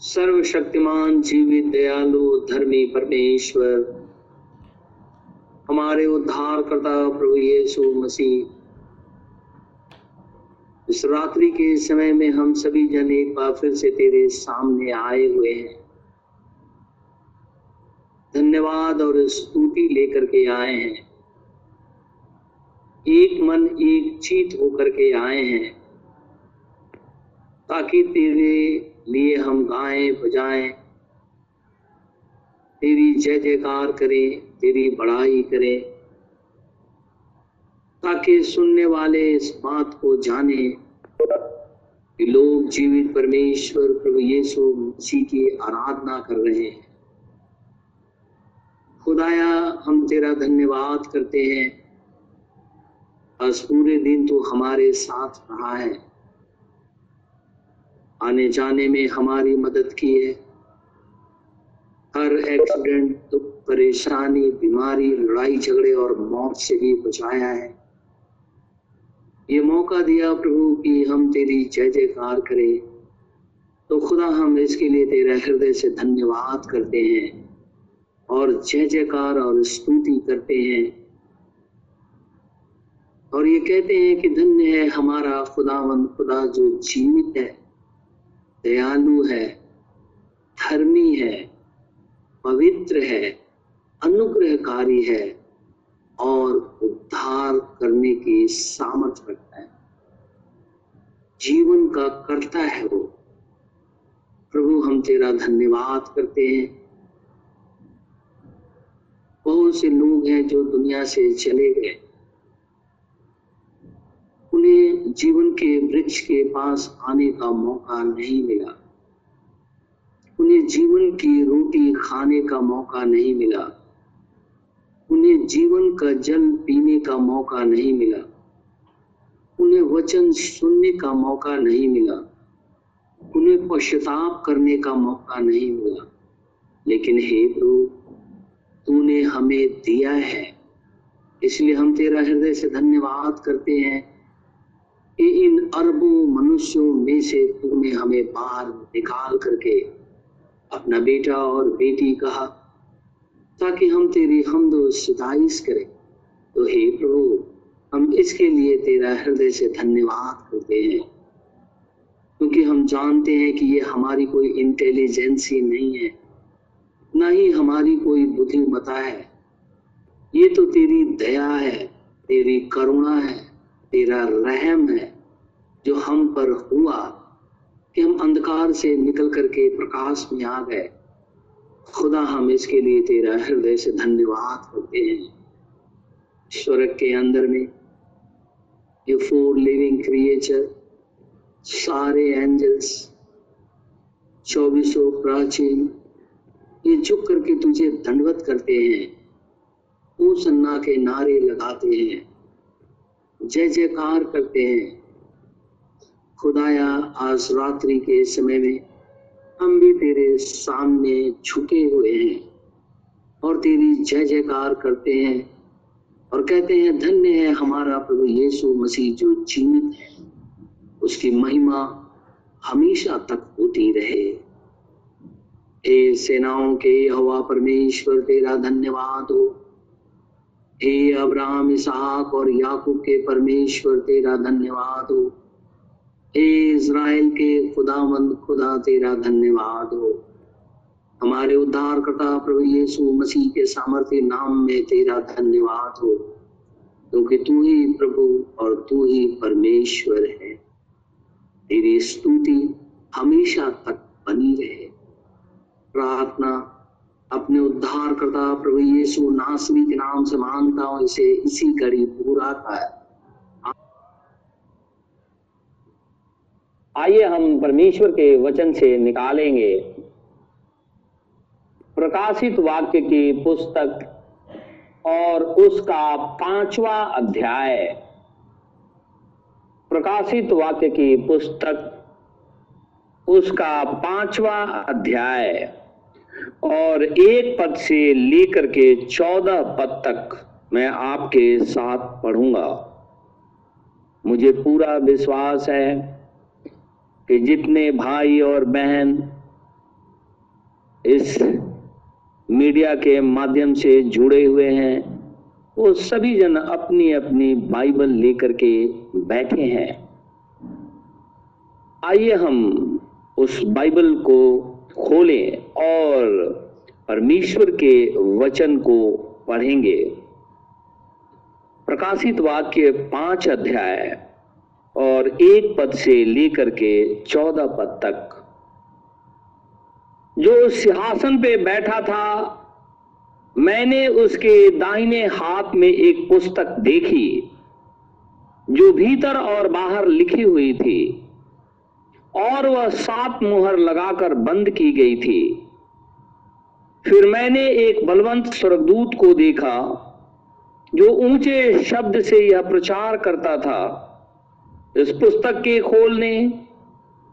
सर्वशक्तिमान, जीवित, दयालु, धर्मी परमेश्वर। हमारे उद्धार करता प्रभु यीशु मसीह, इस रात्रि के समय में हम सभी जन एक बार फिर से तेरे सामने आए हुए हैं। धन्यवाद और स्तुति लेकर के आए हैं। एक मन, एक चीत होकर के आए हैं, ताकि तेरे लिए हम गाएँ, बजाएँ। तेरी जय जयकार करें, तेरी बड़ाई करें। ताकि सुनने वाले इस बात को जाने कि लोग जीवित परमेश्वर प्रभु यीशु मसीह की आराधना कर रहे हैं। खुदाया, हम तेरा धन्यवाद करते हैं। आज पूरे दिन तो हमारे साथ रहा है। आने जाने में हमारी मदद की है। हर एक्सीडेंट दुख, परेशानी, बीमारी, लड़ाई, झगड़े और मौत से भी बचाया है। ये मौका दिया प्रभु कि हम तेरी जय जयकार करें। तो खुदा हम इसके लिए तेरा हृदय से धन्यवाद करते हैं और जय जयकार और स्तुति करते हैं। और ये कहते हैं कि धन्य है हमारा खुदावन खुदा जो जीवित है। दयालु है, धर्मी है, पवित्र है, अनुग्रहकारी है और उद्धार करने की सामर्थ्य रखता है। जीवन का करता है वो। प्रभु, हम तेरा धन्यवाद करते हैं। बहुत से लोग हैं जो दुनिया से चले गए। उन्हें जीवन के वृक्ष के पास आने का मौका नहीं मिला। उन्हें जीवन की रोटी खाने का मौका नहीं मिला। उन्हें जीवन का जल पीने का मौका नहीं मिला। उन्हें वचन सुनने का मौका नहीं मिला। उन्हें पश्चाताप करने का मौका नहीं मिला। लेकिन हे प्रभु, तूने हमें दिया है। इसलिए हम तेरा हृदय से धन्यवाद करते हैं। कि इन अरबों मनुष्यों में से तूने हमें बाहर निकाल करके अपना बेटा और बेटी कहा, ताकि हम तेरी हमदो सिदाइश करें। तो हे प्रभु, हम इसके लिए तेरा हृदय से धन्यवाद करते हैं, क्योंकि हम जानते हैं कि ये हमारी कोई इंटेलिजेंसी नहीं है, ना ही हमारी कोई बुद्धिमता है। ये तो तेरी दया है, तेरी करुणा है, तेरा रहम है। जो हम पर हुआ, कि हम अंधकार से निकल करके प्रकाश में आ गए। खुदा हम इसके लिए तेरा हृदय से धन्यवाद करते हैं। स्वर्ग के अंदर में, ये फोर लिविंग क्रिएचर सारे एंजल्स चौबीसों प्राचीन, ये झुक करके तुझे दंडवत करते हैं। ऊ सन्ना के नारे लगाते हैं। जय जयकार करते हैं। खुदाया आज रात्रि के समय में हम भी तेरे सामने झुके हुए हैं और तेरी जय जयकार करते हैं और कहते हैं, धन्य है हमारा प्रभु यीशु मसीह जो जीवित है। उसकी महिमा हमेशा तक होती रहे। हे सेनाओं के हवा परमेश्वर, तेरा धन्यवाद हो। हे अब्राहम, इसहाक और याकूब के परमेश्वर, तेरा धन्यवाद हो। हे इज़राइल के खुदावंद, खुदा तेरा धन्यवाद हो। हमारे उद्धार करता प्रभु यीशु मसीह के सामर्थ्य नाम में तेरा धन्यवाद हो, क्योंकि तू ही प्रभु और तू ही परमेश्वर है। तेरी स्तुति हमेशा तक बनी रहे। प्रार्थना अपने उद्धार करता प्रभु यीशु नासरी के नाम से मानता हूँ, इसे इसी घड़ी पूरा कर। आइए हम परमेश्वर के वचन से निकालेंगे। प्रकाशित वाक्य की पुस्तक और उसका पांचवा अध्याय। प्रकाशित वाक्य की पुस्तक, उसका पांचवा अध्याय और एक पद से लेकर के चौदह पद तक मैं आपके साथ पढ़ूँगा। मुझे पूरा विश्वास है कि जितने भाई और बहन इस मीडिया के माध्यम से जुड़े हुए हैं, वो सभी जन अपनी अपनी बाइबल लेकर के बैठे हैं। आइए हम उस बाइबल को खोलें और परमेश्वर के वचन को पढ़ेंगे। प्रकाशित वाक्य पाँच अध्याय। और एक पद से लेकर के चौदह पद तक। जो सिंहासन पे बैठा था, मैंने उसके दाहिने हाथ में एक पुस्तक देखी, जो भीतर और बाहर लिखी हुई थी, और वह सात मुहर लगाकर बंद की गई थी। फिर मैंने एक बलवंत स्वर्गदूत को देखा, जो ऊँचे शब्द से यह प्रचार करता था इस पुस्तक के खोलने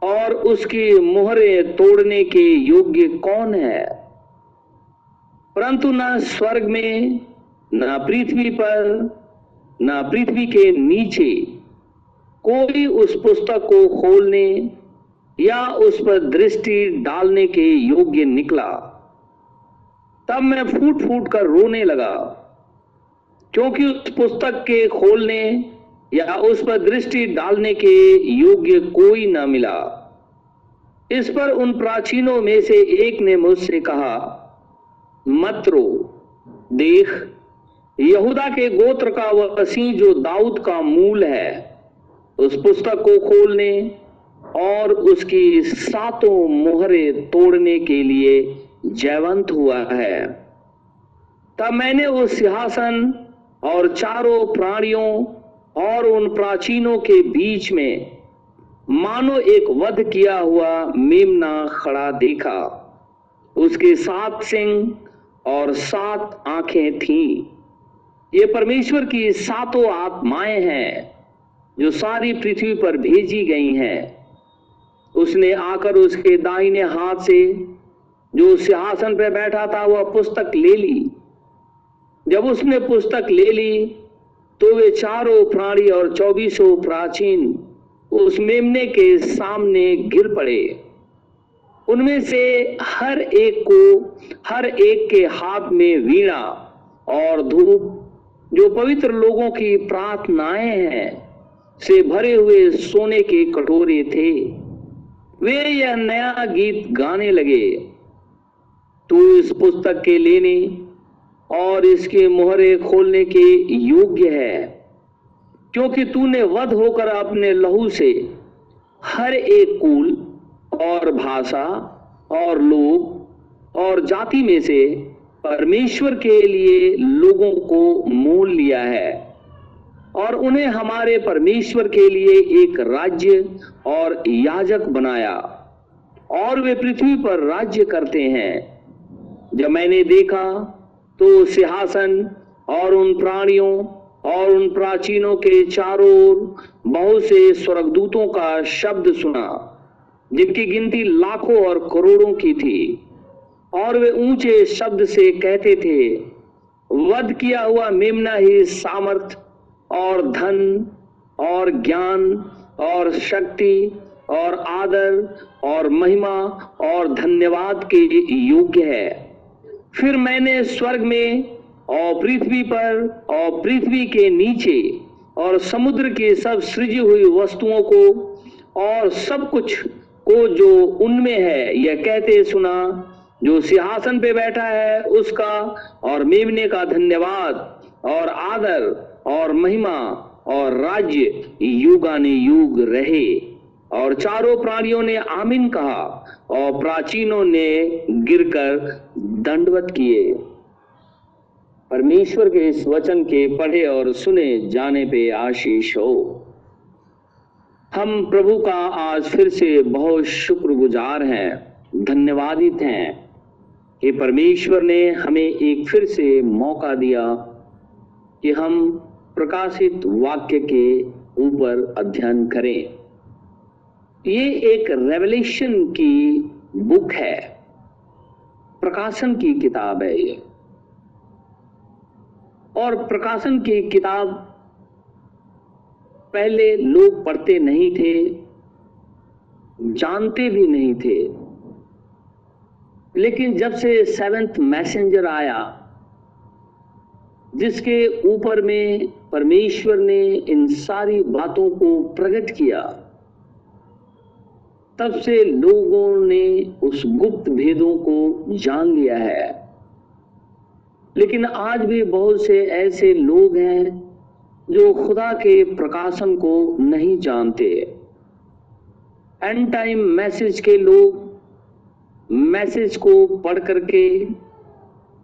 और उसकी मुहरें तोड़ने के योग्य कौन है? परंतु न स्वर्ग में, न पृथ्वी पर, न पृथ्वी के नीचे कोई उस पुस्तक को खोलने या उस पर दृष्टि डालने के योग्य निकला। तब मैं फूट फूट कर रोने लगा, क्योंकि उस पुस्तक के खोलने या उस पर दृष्टि डालने के योग्य कोई न मिला। इस पर उन प्राचीनों में से एक ने मुझसे कहा, मत रो, देख, यहूदा के गोत्र का वह सिंह जो दाऊद का मूल है, उस पुस्तक को खोलने और उसकी सातों मोहरे तोड़ने के लिए जयवंत हुआ है। तब मैंने उस सिंहासन और चारों प्राणियों और उन प्राचीनों के बीच में मानो एक वध किया हुआ मेमना खड़ा देखा। उसके सात सिंह और सात आँखें थीं। ये परमेश्वर की सातों आत्माएँ हैं, जो सारी पृथ्वी पर भेजी गई हैं। उसने आकर उसके दाहिने हाथ से जो सिंहासन पर बैठा था, वह पुस्तक ले ली। जब उसने पुस्तक ले ली तो वे चारों प्राणी और चौबीसों प्राचीन उस मेमने के सामने गिर पड़े। उनमें से हर एक को, हर एक के हाथ में वीणा और धूप, जो पवित्र लोगों की प्रार्थनाएँ हैं, से भरे हुए सोने के कटोरे थे। वे यह नया गीत गाने लगे। तू इस पुस्तक के लेने और इसके मोहरे खोलने के योग्य है। क्योंकि तूने वध होकर अपने लहू से हर एक कुल और भाषा और लोग और जाति में से परमेश्वर के लिए लोगों को मोल लिया है और उन्हें हमारे परमेश्वर के लिए एक राज्य और याजक बनाया। और वे पृथ्वी पर राज्य करते हैं। जब मैंने देखा तो सिंहासन और उन प्राणियों और उन प्राचीनों के चारों ओर बहुत से स्वर्गदूतों का शब्द सुना, जिनकी गिनती लाखों और करोड़ों की थी। और वे ऊँचे शब्द से कहते थे, वध किया हुआ मेमना ही सामर्थ और धन और ज्ञान और शक्ति और आदर और महिमा और धन्यवाद के योग्य है। फिर मैंने स्वर्ग में और पृथ्वी पर और पृथ्वी के नीचे और समुद्र के सब सृजी हुई वस्तुओं को और सब कुछ को जो उनमें है, यह कहते सुना, जो सिंहासन पे बैठा है, उसका और मेमने का धन्यवाद और आदर और महिमा और राज्य युगाने युग रहे। और चारों प्राणियों ने आमीन कहा और प्राचीनों ने गिरकर दंडवत किए। परमेश्वर के इस वचन के पढ़े और सुने जाने पे आशीष हो। हम प्रभु का आज फिर से बहुत शुक्रगुजार हैं, धन्यवादित हैं। कि परमेश्वर ने हमें एक फिर से मौका दिया कि हम प्रकाशित वाक्य के ऊपर अध्ययन करें। ये एक रेवलेशन की बुक है। प्रकाशन की किताब है ये। और प्रकाशन की किताब पहले लोग पढ़ते नहीं थे, जानते भी नहीं थे। लेकिन जब से सेवेंथ मैसेंजर आया, जिसके ऊपर में परमेश्वर ने इन सारी बातों को प्रकट किया तब से लोगों ने उस गुप्त भेदों को जान लिया है। लेकिन आज भी बहुत से ऐसे लोग हैं जो खुदा के प्रकाशन को नहीं जानते। एंड टाइम मैसेज के लोग मैसेज को पढ़ करके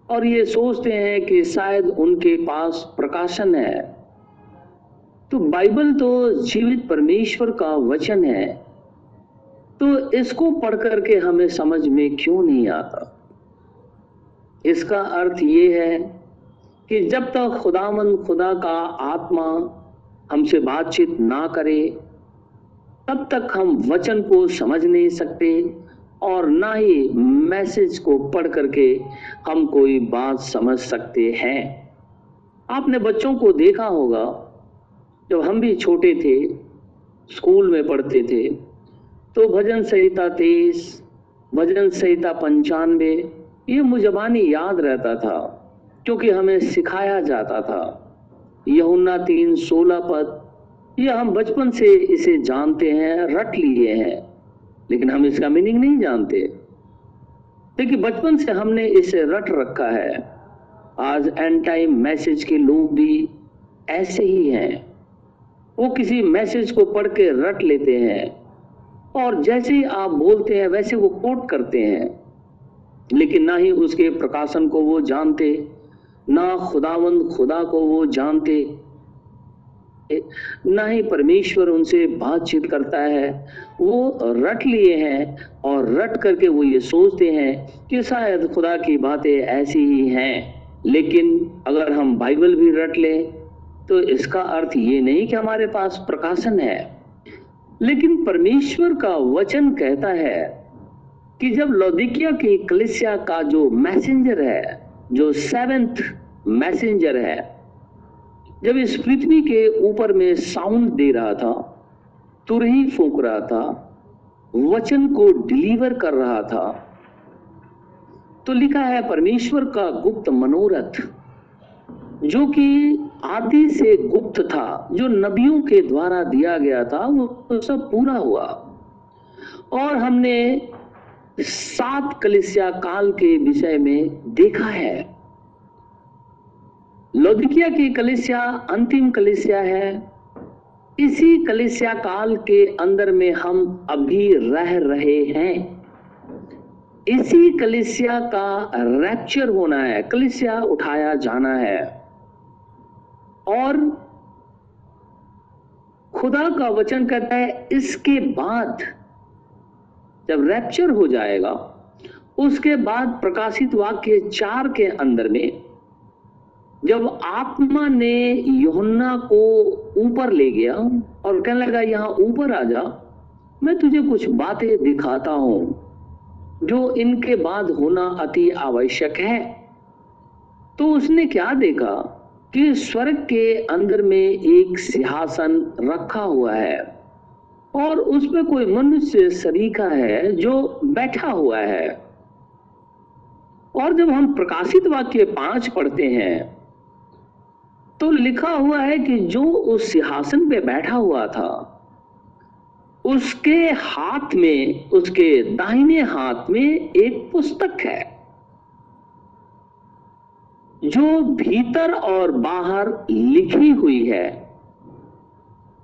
और ये सोचते हैं कि शायद उनके पास प्रकाशन है। तो बाइबल तो जीवित परमेश्वर का वचन है। तो इसको पढ़ करके हमें समझ में क्यों नहीं आता? इसका अर्थ ये है कि जब तक खुदामंद खुदा का आत्मा हमसे बातचीत ना करे, तब तक हम वचन को समझ नहीं सकते और ना ही मैसेज को पढ़ करके हम कोई बात समझ सकते हैं। आपने बच्चों को देखा होगा, जब हम भी छोटे थे, स्कूल में पढ़ते थे तो भजन संहिता तेईस, भजन संहिता पंचानवे, ये मुजबानी याद रहता था, क्योंकि हमें सिखाया जाता था। यहुन्ना तीन सोलह पद, ये हम बचपन से इसे जानते हैं, रट लिए हैं, लेकिन हम इसका मीनिंग नहीं जानते। देखिए, बचपन से हमने इसे रट रखा है। आज एंड टाइम मैसेज के लोग भी ऐसे ही हैं। वो किसी मैसेज को पढ़ के रट लेते हैं। और जैसे आप बोलते हैं, वैसे वो कोट करते हैं। लेकिन ना ही उसके प्रकाशन को वो जानते, ना खुदावंद खुदा को वो जानते। ना ही परमेश्वर उनसे बातचीत करता है, वो रट लिए हैं और रट करके वो ये सोचते हैं कि शायद खुदा की बातें ऐसी ही हैं। लेकिन अगर हम बाइबल भी रट लें तो इसका अर्थ ये नहीं कि हमारे पास प्रकाशन है। लेकिन परमेश्वर का वचन कहता है कि जब लौदिकिया की कलिसिया का जो मैसेंजर है, जो सेवेंथ मैसेंजर है, जब इस पृथ्वी के ऊपर में साउंड दे रहा था, तुरही फूक रहा था, वचन को डिलीवर कर रहा था तो लिखा है, परमेश्वर का गुप्त मनोरथ, जो कि आदि से गुप्त था, जो नबियों के द्वारा दिया गया था, वो सब पूरा हुआ। और हमने सात कलिसिया काल के विषय में देखा है। लौदिकिया की कलिसिया अंतिम कलिसिया है। इसी कलिसिया काल के अंदर में हम अभी रह रहे हैं। इसी कलिसिया का रैप्चर होना है, कलिसिया उठाया जाना है। और खुदा का वचन कहता है, इसके बाद जब रैप्चर हो जाएगा, उसके बाद प्रकाशित वाक्य चार के अंदर में, जब आत्मा ने योहन्ना को ऊपर ले गया और कहने लगा, यहाँ ऊपर आ जा, मैं तुझे कुछ बातें दिखाता हूँ, जो इनके बाद होना अति आवश्यक है। तो उसने क्या देखा? कि स्वर्ग के अंदर में एक सिंहासन रखा हुआ है और उसमें कोई मनुष्य सरीखा है जो बैठा हुआ है। और जब हम प्रकाशित वाक्य पाँच पढ़ते हैं तो लिखा हुआ है कि जो उस सिंहासन पे बैठा हुआ था, उसके हाथ में, उसके दाहिने हाथ में एक पुस्तक है। जो भीतर और बाहर लिखी हुई है।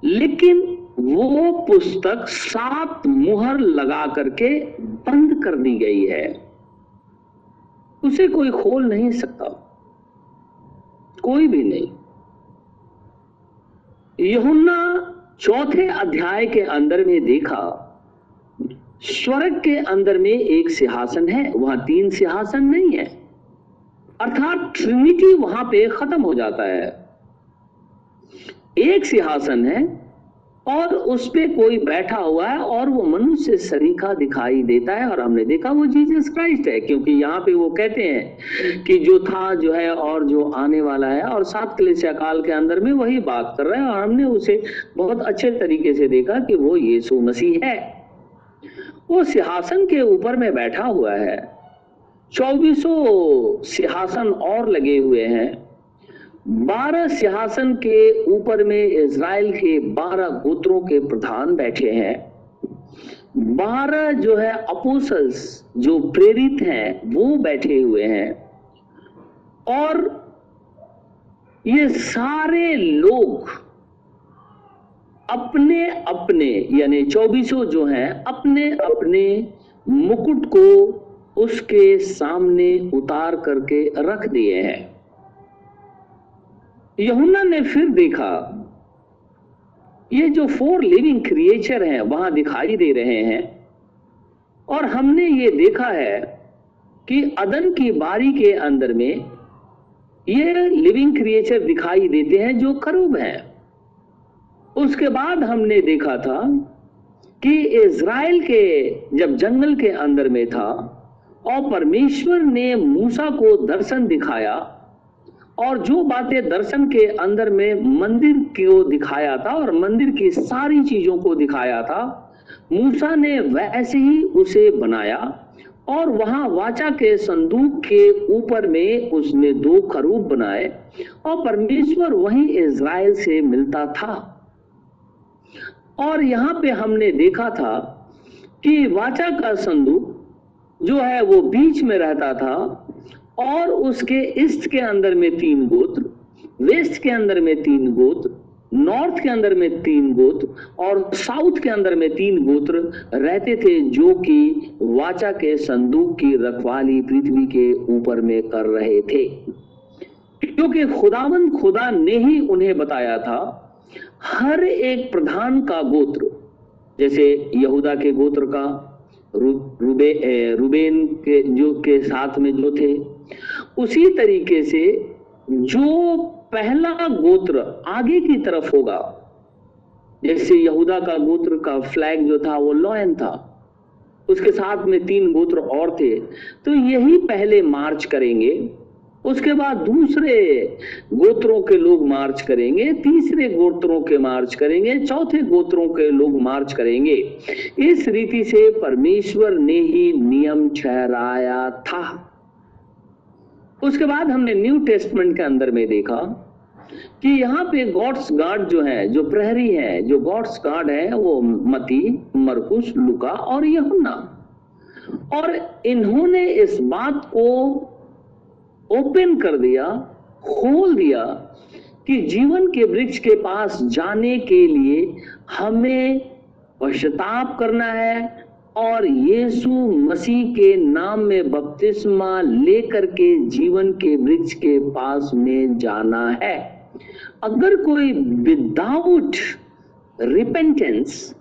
लेकिन वो पुस्तक सात मुहर लगा करके बंद कर दी गई है। उसे कोई खोल नहीं सकता। कोई भी नहीं। यहुन्ना चौथे अध्याय के अंदर में देखा, स्वर्ग के अंदर में एक सिंहासन है, वहाँ तीन सिंहासन नहीं है। अर्थात ट्रिनिटी वहाँ पे खत्म हो जाता है। एक सिंहासन है और उस पे कोई बैठा हुआ है और वो मनुष्य सरीखा दिखाई देता है और हमने देखा वो जीसस क्राइस्ट है, क्योंकि यहाँ पे वो कहते हैं कि जो था, जो है और जो आने वाला है और सात काल के अंदर में वही बात कर रहे हैं और हमने उसे बहुत अच्छे तरीके से देखा कि वो यीशु मसीह है। वो सिंहासन के ऊपर में बैठा हुआ है। चौबीसों सिंहासन और लगे हुए हैं। बारह सिंहासन के ऊपर में इज़राइल के बारह गोत्रों के प्रधान बैठे हैं। बारह जो है अपोसल्स जो प्रेरित हैं, वो बैठे हुए हैं। और ये सारे लोग अपने अपने, यानी चौबीसों जो हैं, अपने अपने मुकुट को उसके सामने उतार करके रख दिए हैं। यहुना ने फिर देखा, ये जो फोर लिविंग क्रिएचर हैं, वहाँ दिखाई दे रहे हैं। और हमने ये देखा है कि अदन की बारी के अंदर में ये लिविंग क्रिएचर दिखाई देते हैं जो करूब हैं। उसके बाद हमने देखा था कि इज़राइल के, जब जंगल के अंदर में था और परमेश्वर ने मूसा को दर्शन दिखाया और जो बातें दर्शन के अंदर में मंदिर को दिखाया था और मंदिर की सारी चीज़ों को दिखाया था, मूसा ने वैसे ही उसे बनाया और वहाँ वाचा के संदूक के ऊपर में उसने दो खरूब बनाए और परमेश्वर वहीं इज़राइल से मिलता था। और यहाँ पे हमने देखा था कि वाचा का संदूक जो है वो बीच में रहता था और उसके ईस्ट के अंदर में तीन गोत्र, वेस्ट के अंदर में तीन गोत्र, नॉर्थ के अंदर में तीन गोत्र और साउथ के अंदर में तीन गोत्र रहते थे जो कि वाचा के संदूक की रखवाली पृथ्वी के ऊपर में कर रहे थे। क्योंकि खुदावन खुदा ने ही उन्हें बताया था, हर एक प्रधान का गोत्र, जैसे यहूदा के गोत्र का रुबे रुबेन के, जो के साथ में जो थे, उसी तरीके से जो पहला गोत्र आगे की तरफ़ होगा, जैसे यहूदा का गोत्र का फ्लैग जो था, वो लॉयन था, उसके साथ में तीन गोत्र और थे तो यही पहले मार्च करेंगे। उसके बाद दूसरे गोत्रों के लोग मार्च करेंगे, तीसरे गोत्रों के मार्च करेंगे, चौथे गोत्रों के लोग मार्च करेंगे। इस रीति से परमेश्वर ने ही नियम ठहराया था। उसके बाद हमने न्यू टेस्टमेंट के अंदर में देखा कि यहाँ पे गॉड्स गार्ड जो है, जो प्रहरी है, जो गॉड्स गार्ड है, वो मती मरकुश लुका और यहुना और इन्होंने इस बात को ओपन कर दिया, खोल दिया कि जीवन के वृक्ष के पास जाने के लिए हमें पश्चाताप करना है और यीशु मसीह के नाम में बपतिस्मा लेकर के जीवन के वृक्ष के पास में जाना है। अगर कोई विदाउट रिपेंटेंस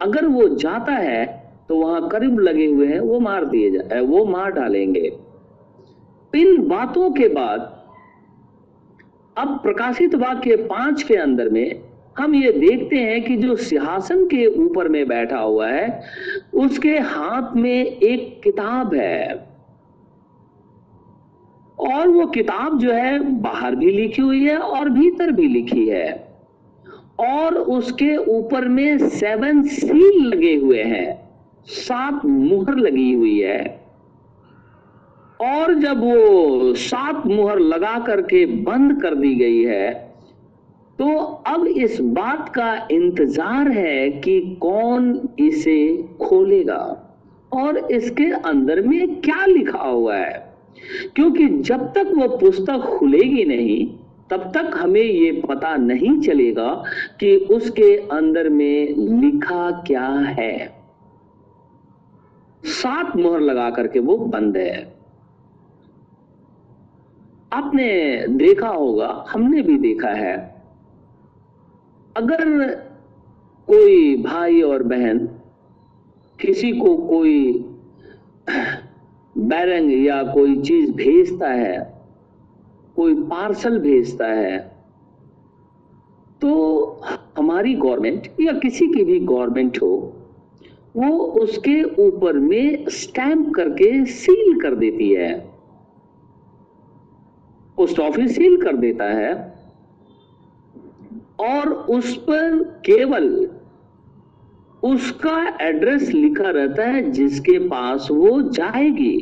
अगर वो जाता है तो वहाँ करीब लगे हुए हैं, वो मार दिए जाए वो मार डालेंगे। इन बातों के बाद, अब प्रकाशित वाक्य पाँच के अंदर में हम ये देखते हैं कि जो सिंहासन के ऊपर में बैठा हुआ है, उसके हाथ में एक किताब है। और वो किताब जो है, बाहर भी लिखी हुई है और भीतर भी लिखी है। और उसके ऊपर में सेवन सील लगे हुए हैं, सात मुहर लगी हुई है। और जब वो सात मुहर लगा करके बंद कर दी गई है तो अब इस बात का इंतज़ार है कि कौन इसे खोलेगा और इसके अंदर में क्या लिखा हुआ है। क्योंकि जब तक वो पुस्तक खुलेगी नहीं, तब तक हमें ये पता नहीं चलेगा कि उसके अंदर में लिखा क्या है। सात मोहर लगा करके वो बंद है। आपने देखा होगा, हमने भी देखा है। अगर कोई भाई और बहन किसी को कोई बैरंग या कोई चीज़ भेजता है, कोई पार्सल भेजता है तो हमारी गवर्नमेंट या किसी की भी गवर्नमेंट हो, वो उसके ऊपर में स्टैंप करके सील कर देती है। पोस्ट ऑफ़िस सील कर देता है और उस पर केवल उसका एड्रेस लिखा रहता है जिसके पास वो जाएगी।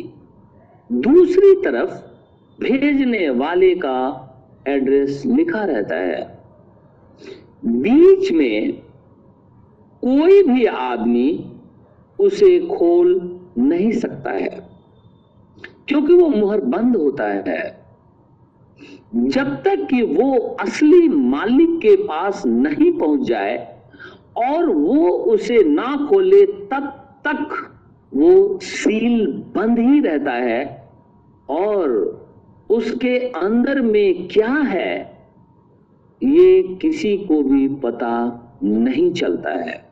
दूसरी तरफ़ भेजने वाले का एड्रेस लिखा रहता है। बीच में कोई भी आदमी उसे खोल नहीं सकता है, क्योंकि वो मुहर बंद होता है। जब तक कि वो असली मालिक के पास नहीं पहुँच जाए और वो उसे ना खोले, तब तक वो सील बंद ही रहता है। और उसके अंदर में क्या है, ये किसी को भी पता नहीं चलता है।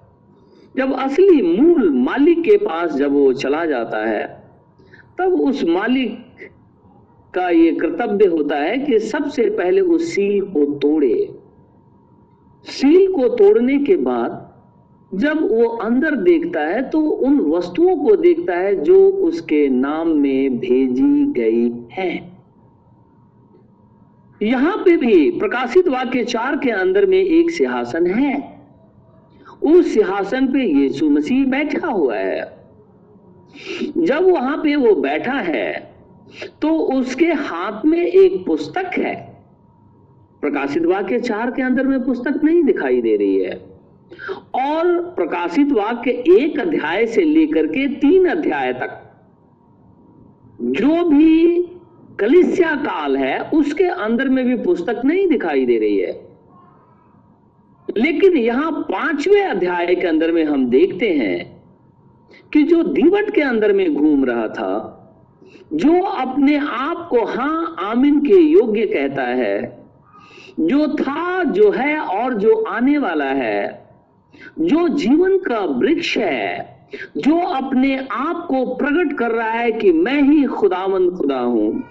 जब असली मूल मालिक के पास जब वो चला जाता है, तब उस मालिक का ये कर्तव्य होता है कि सबसे पहले उस सील को तोड़े। सील को तोड़ने के बाद जब वो अंदर देखता है तो उन वस्तुओं को देखता है जो उसके नाम में भेजी गई है। यहाँ पे भी प्रकाशित वाक्य चार के अंदर में एक सिंहासन है। उस सिंहासन पे यीशु मसीह बैठा हुआ है। जब वहाँ पे वो बैठा है तो उसके हाथ में एक पुस्तक है। प्रकाशित वाक्य चार के अंदर में पुस्तक नहीं दिखाई दे रही है। और प्रकाशित वाक्य एक अध्याय से लेकर के तीन अध्याय तक, जो भी कलिसिया काल है, उसके अंदर में भी पुस्तक नहीं दिखाई दे रही है। लेकिन यहाँ पाँचवें अध्याय के अंदर में हम देखते हैं कि जो दीवट के अंदर में घूम रहा था जो अपने आप को, हाँ, आमिन के योग्य कहता है, जो था, जो है और जो आने वाला है, जो जीवन का वृक्ष है, जो अपने आप को प्रकट कर रहा है कि मैं ही खुदावंद खुदा हूँ,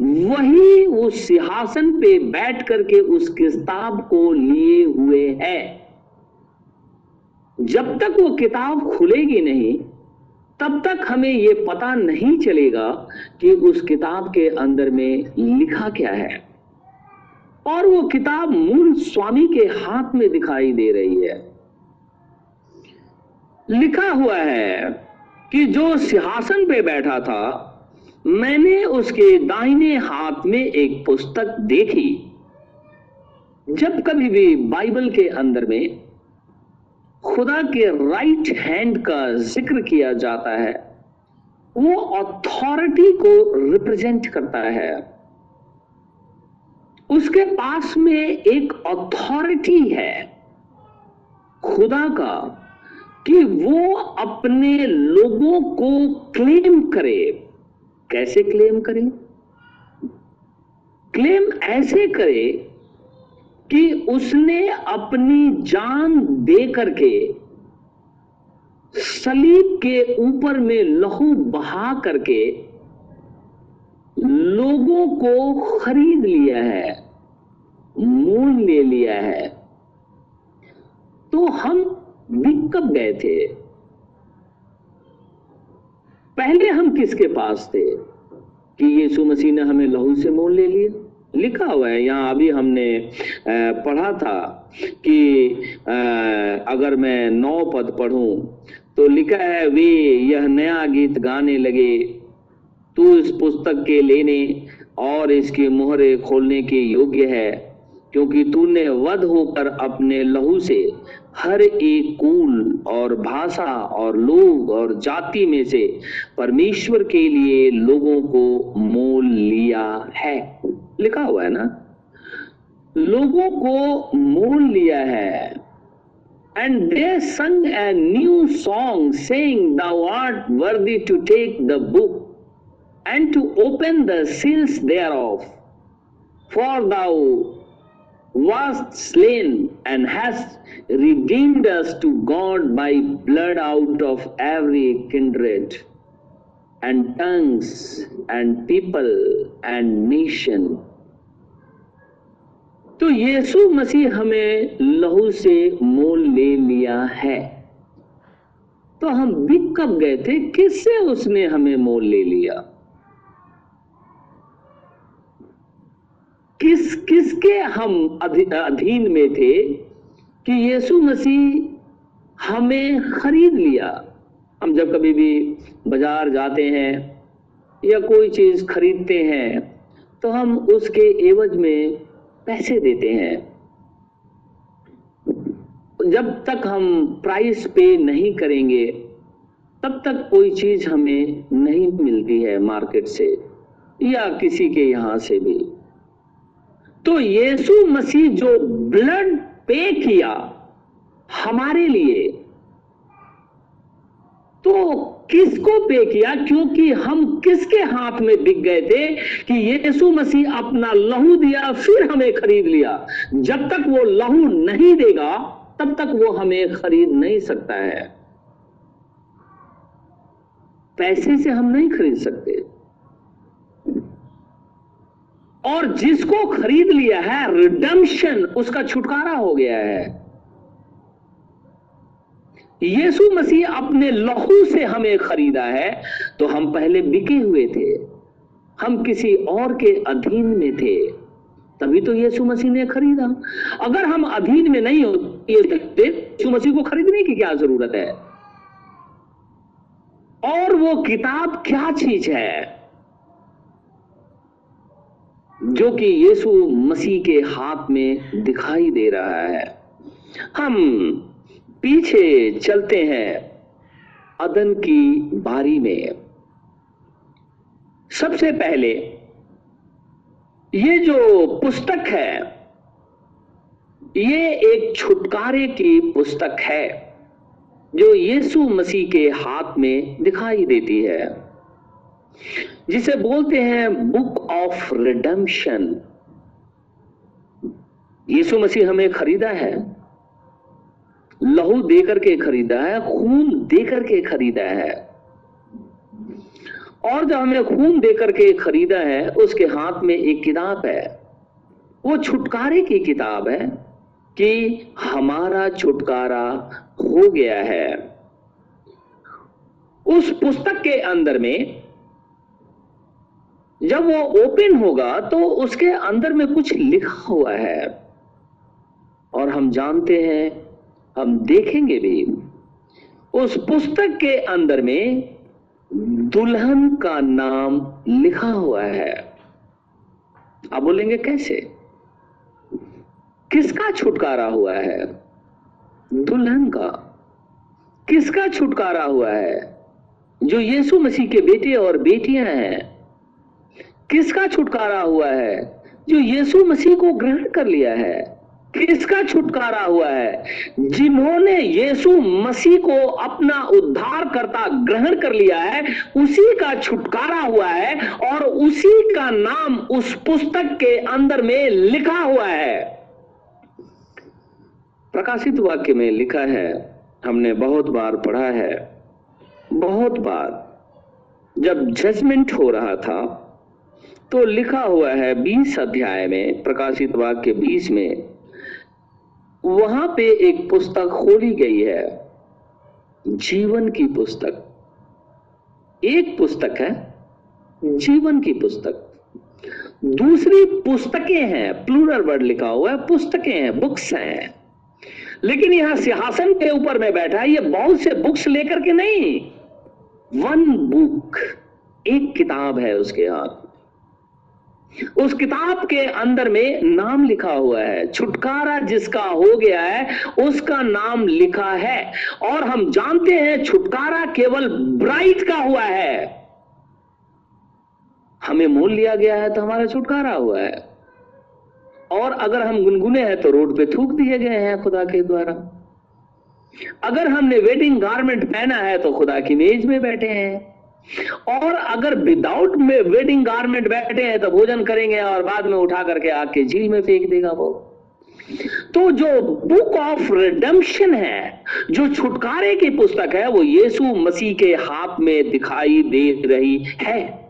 वही उस सिंहासन पे बैठ करके उस किताब को लिए हुए है। जब तक वो किताब खुलेगी नहीं तब तक हमें यह पता नहीं चलेगा कि उस किताब के अंदर में लिखा क्या है। और वो किताब मूल स्वामी के हाथ में दिखाई दे रही है। लिखा हुआ है कि जो सिंहासन पे बैठा था, मैंने उसके दाहिने हाथ में एक पुस्तक देखी। जब कभी भी बाइबल के अंदर में खुदा के राइट हैंड का ज़िक्र किया जाता है। वो अथॉरिटी को रिप्रेजेंट करता है। उसके पास में एक अथॉरिटी है, खुदा का, कि वो अपने लोगों को क्लेम करे। कैसे क्लेम करे? क्लेम ऐसे करे कि उसने अपनी जान दे करके सलीब के ऊपर में लहू बहा करके लोगों को खरीद लिया है, मूल ले लिया है। तो हम कब गए थे। पहले हम किसके पास थे कि यीशु मसीह ने हमें लहू से मोल ले लिया? लिखा हुआ है। यहाँ अभी हमने पढ़ा था कि अगर मैं नौ पद पढ़ूं तो लिखा है, वे यह नया गीत गाने लगे, तू इस पुस्तक के लेने और इसके मोहरे खोलने के योग्य है। क्योंकि तूने वध होकर अपने लहू से हर एक कुल और भाषा और लोग और जाति में से परमेश्वर के लिए लोगों को मोल लिया है। लिखा हुआ है ना? लोगों को मोल लिया है। And they sung a new song saying thou art worthy to take the book and to open the seals thereof for thou was slain and has redeemed us to God by blood out of every kindred and tongues and people and nation. तो यीशु मसीह हमें लहू से मोल ले लिया है तो हम बिक कब गए थे किससे उसने हमें मोल ले लिया किस, किसके हम अधीन में थे कि यीशु मसीह हमें खरीद लिया? हम जब कभी भी बाज़ार जाते हैं या कोई चीज़ खरीदते हैं तो हम उसके एवज में पैसे देते हैं। जब तक हम प्राइस पे नहीं करेंगे, तब तक कोई चीज़ हमें नहीं मिलती है मार्केट से या किसी के यहाँ से भी। तो यीशु मसीह जो ब्लड पे किया हमारे लिए तो किसको पे किया? क्योंकि हम किसके हाथ में बिक गए थे कि यीशु मसीह अपना लहू दिया, फिर हमें खरीद लिया। जब तक वो लहू नहीं देगा, तब तक वो हमें खरीद नहीं सकता है। पैसे से हम नहीं खरीद सकते। और जिसको खरीद लिया है रिडम्शन उसका छुटकारा हो गया है। यीशु मसीह अपने लहू से हमें खरीदा है तो हम पहले बिके हुए थे। हम किसी और के अधीन में थे, तभी तो यीशु मसीह ने खरीदा। अगर हम अधीन में नहीं होते यीशु मसीह को खरीदने की क्या ज़रूरत है? और वो किताब क्या चीज़ है? जो कि यीशु मसीह के हाथ में दिखाई दे रहा है। हम पीछे चलते हैं अदन की बारी में। सबसे पहले, ये जो पुस्तक है, ये एक छुटकारे की पुस्तक है, जो यीशु मसीह के हाथ में दिखाई देती है। जिसे बोलते हैं बुक ऑफ़ रिडम्शन यीशु मसीह हमें खरीदा है, लहू देकर के खरीदा है, खून देकर के खरीदा है। और जब हमें खून देकर के खरीदा है, उसके हाथ में एक किताब है। वो छुटकारे की किताब है कि हमारा छुटकारा हो गया है। उस पुस्तक के अंदर में जब वो ओपन होगा तो उसके अंदर में कुछ लिखा हुआ है। और हम जानते हैं, हम देखेंगे भी। उस पुस्तक के अंदर में दुल्हन का नाम लिखा हुआ है। आप बोलेंगे कैसे? किसका छुटकारा हुआ है? दुल्हन का। किसका छुटकारा हुआ है? जो यीशु मसीह के बेटे और बेटियाँ हैं। किसका छुटकारा हुआ है? जो यीशु मसीह को ग्रहण कर लिया है। किसका छुटकारा हुआ है? जिन्होंने यीशु मसीह को अपना उद्धार करता ग्रहण कर लिया है, उसी का छुटकारा हुआ है और उसी का नाम उस पुस्तक के अंदर में लिखा हुआ है। प्रकाशित वाक्य में लिखा है, हमने बहुत बार पढ़ा है, बहुत बार। जब जजमेंट हो रहा था तो लिखा हुआ है बीस अध्याय में, प्रकाशित वाक्य बीस में, वहाँ पे एक पुस्तक खोली गई है, जीवन की पुस्तक। एक पुस्तक है, जीवन की पुस्तक। दूसरी पुस्तकें हैं, प्लूरल वर्ड लिखा हुआ है, पुस्तकें हैं, बुक्स हैं। लेकिन यहाँ सिंहासन के ऊपर में बैठा है ये बहुत से बुक्स लेकर के नहीं, वन बुक, एक किताब है उसके हाथ उस किताब के अंदर में नाम लिखा हुआ है। छुटकारा जिसका हो गया है, उसका नाम लिखा है। और हम जानते हैं छुटकारा केवल ब्राइट का हुआ है। हमें मोल लिया गया है तो हमारा छुटकारा हुआ है। और अगर हम गुनगुने हैं तो रोड पे थूक दिए गए हैं खुदा के द्वारा। अगर हमने वेडिंग गारमेंट पहना है तो खुदा की मेज में बैठे हैं। और अगर विदाउट वेडिंग गारमेंट बैठे हैं तो भोजन करेंगे और बाद में उठा करके आग के झील में फेंक देगा वो। तो जो बुक ऑफ़ रिडम्शन है, जो छुटकारे की पुस्तक है, वो यीशु मसीह के हाथ में दिखाई दे रही है।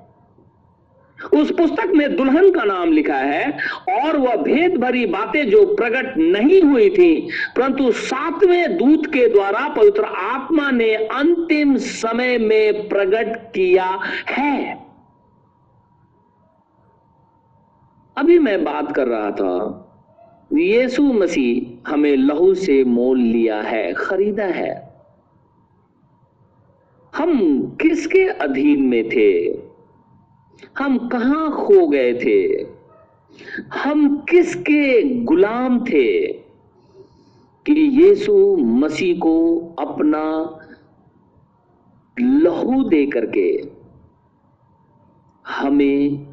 उस पुस्तक में दुल्हन का नाम लिखा है, और वह भेद भरी बातें जो प्रकट नहीं हुई थी, परंतु सातवें दूत के द्वारा पवित्र आत्मा ने अंतिम समय में प्रकट किया है। अभी मैं बात कर रहा था, यीशु मसीह हमें लहू से मोल लिया है, खरीदा है। हम किसके अधीन में थे? हम कहाँ खो गए थे? हम किसके गुलाम थे? कि यीशु मसीह को अपना लहू दे करके हमें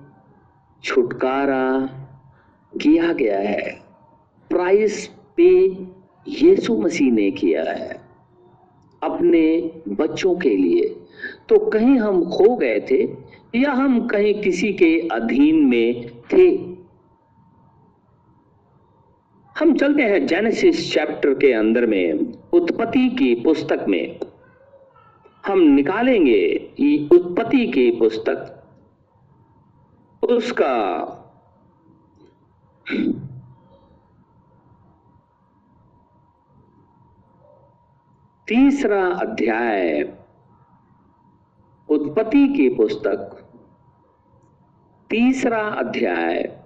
छुटकारा किया गया है। प्राइस पे यीशु मसीह ने किया है अपने बच्चों के लिए। तो कहीं हम खो गए थे या हम कहीं किसी के अधीन में थे? हम चलते हैं जेनेसिस चैप्टर के अंदर में, उत्पत्ति की पुस्तक में। हम निकालेंगे उत्पत्ति की पुस्तक। उसका तीसरा अध्याय, उत्पत्ति की पुस्तक। तीसरा अध्याय।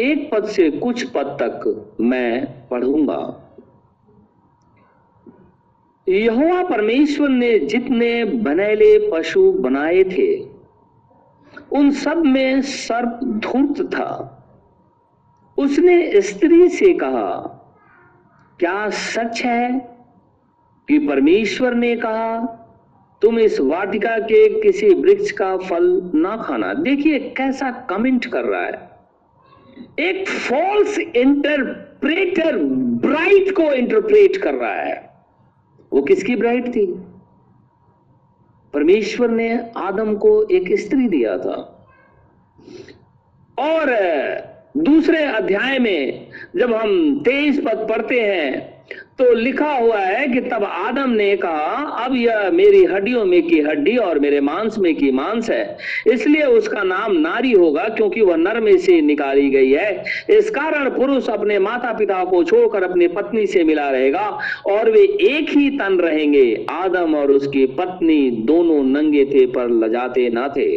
एक पद से कुछ पद तक मैं पढ़ूँगा। यहोवा परमेश्वर ने जितने बनेले पशु बनाए थे, उन सब में सर्प धूर्त था। उसने स्त्री से कहा, क्या सच है? कि परमेश्वर ने कहा तुम इस वाटिका के किसी वृक्ष का फल ना खाना। देखिए कैसा कमेंट कर रहा है। एक फॉल्स इंटरप्रेटर ब्राइट को इंटरप्रेट कर रहा है। वो किसकी ब्राइट थी? परमेश्वर ने आदम को एक स्त्री दिया था। और दूसरे अध्याय में जब हम तेईस पद पढ़ते हैं तो लिखा हुआ है कि तब आदम ने कहा, अब यह मेरी हड्डियों में की हड्डी और मेरे मांस में की मांस है। इसलिए उसका नाम नारी होगा, क्योंकि वह नर में से निकाली गई है। इस कारण पुरुष अपने माता पिता को छोड़कर अपनी पत्नी से मिला रहेगा, और वे एक ही तन रहेंगे। आदम और उसकी पत्नी दोनों नंगे थे, पर लजाते ना थे।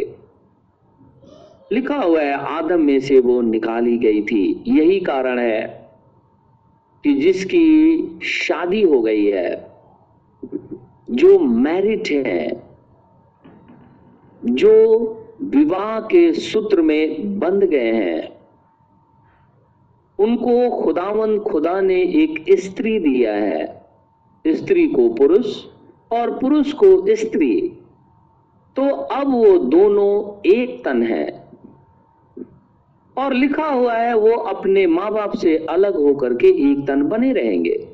लिखा हुआ है, आदम में से वो निकाली गई थी। यही कारण है। कि जिसकी शादी हो गई है, जो मैरिट है, जो विवाह के सूत्र में बंध गए हैं, उनको खुदावन खुदा ने एक स्त्री दिया है। स्त्री को पुरुष और पुरुष को स्त्री। तो अब वो दोनों एक तन है। और लिखा हुआ है, वो अपने माँ बाप से अलग होकर के एक तन बने रहेंगे।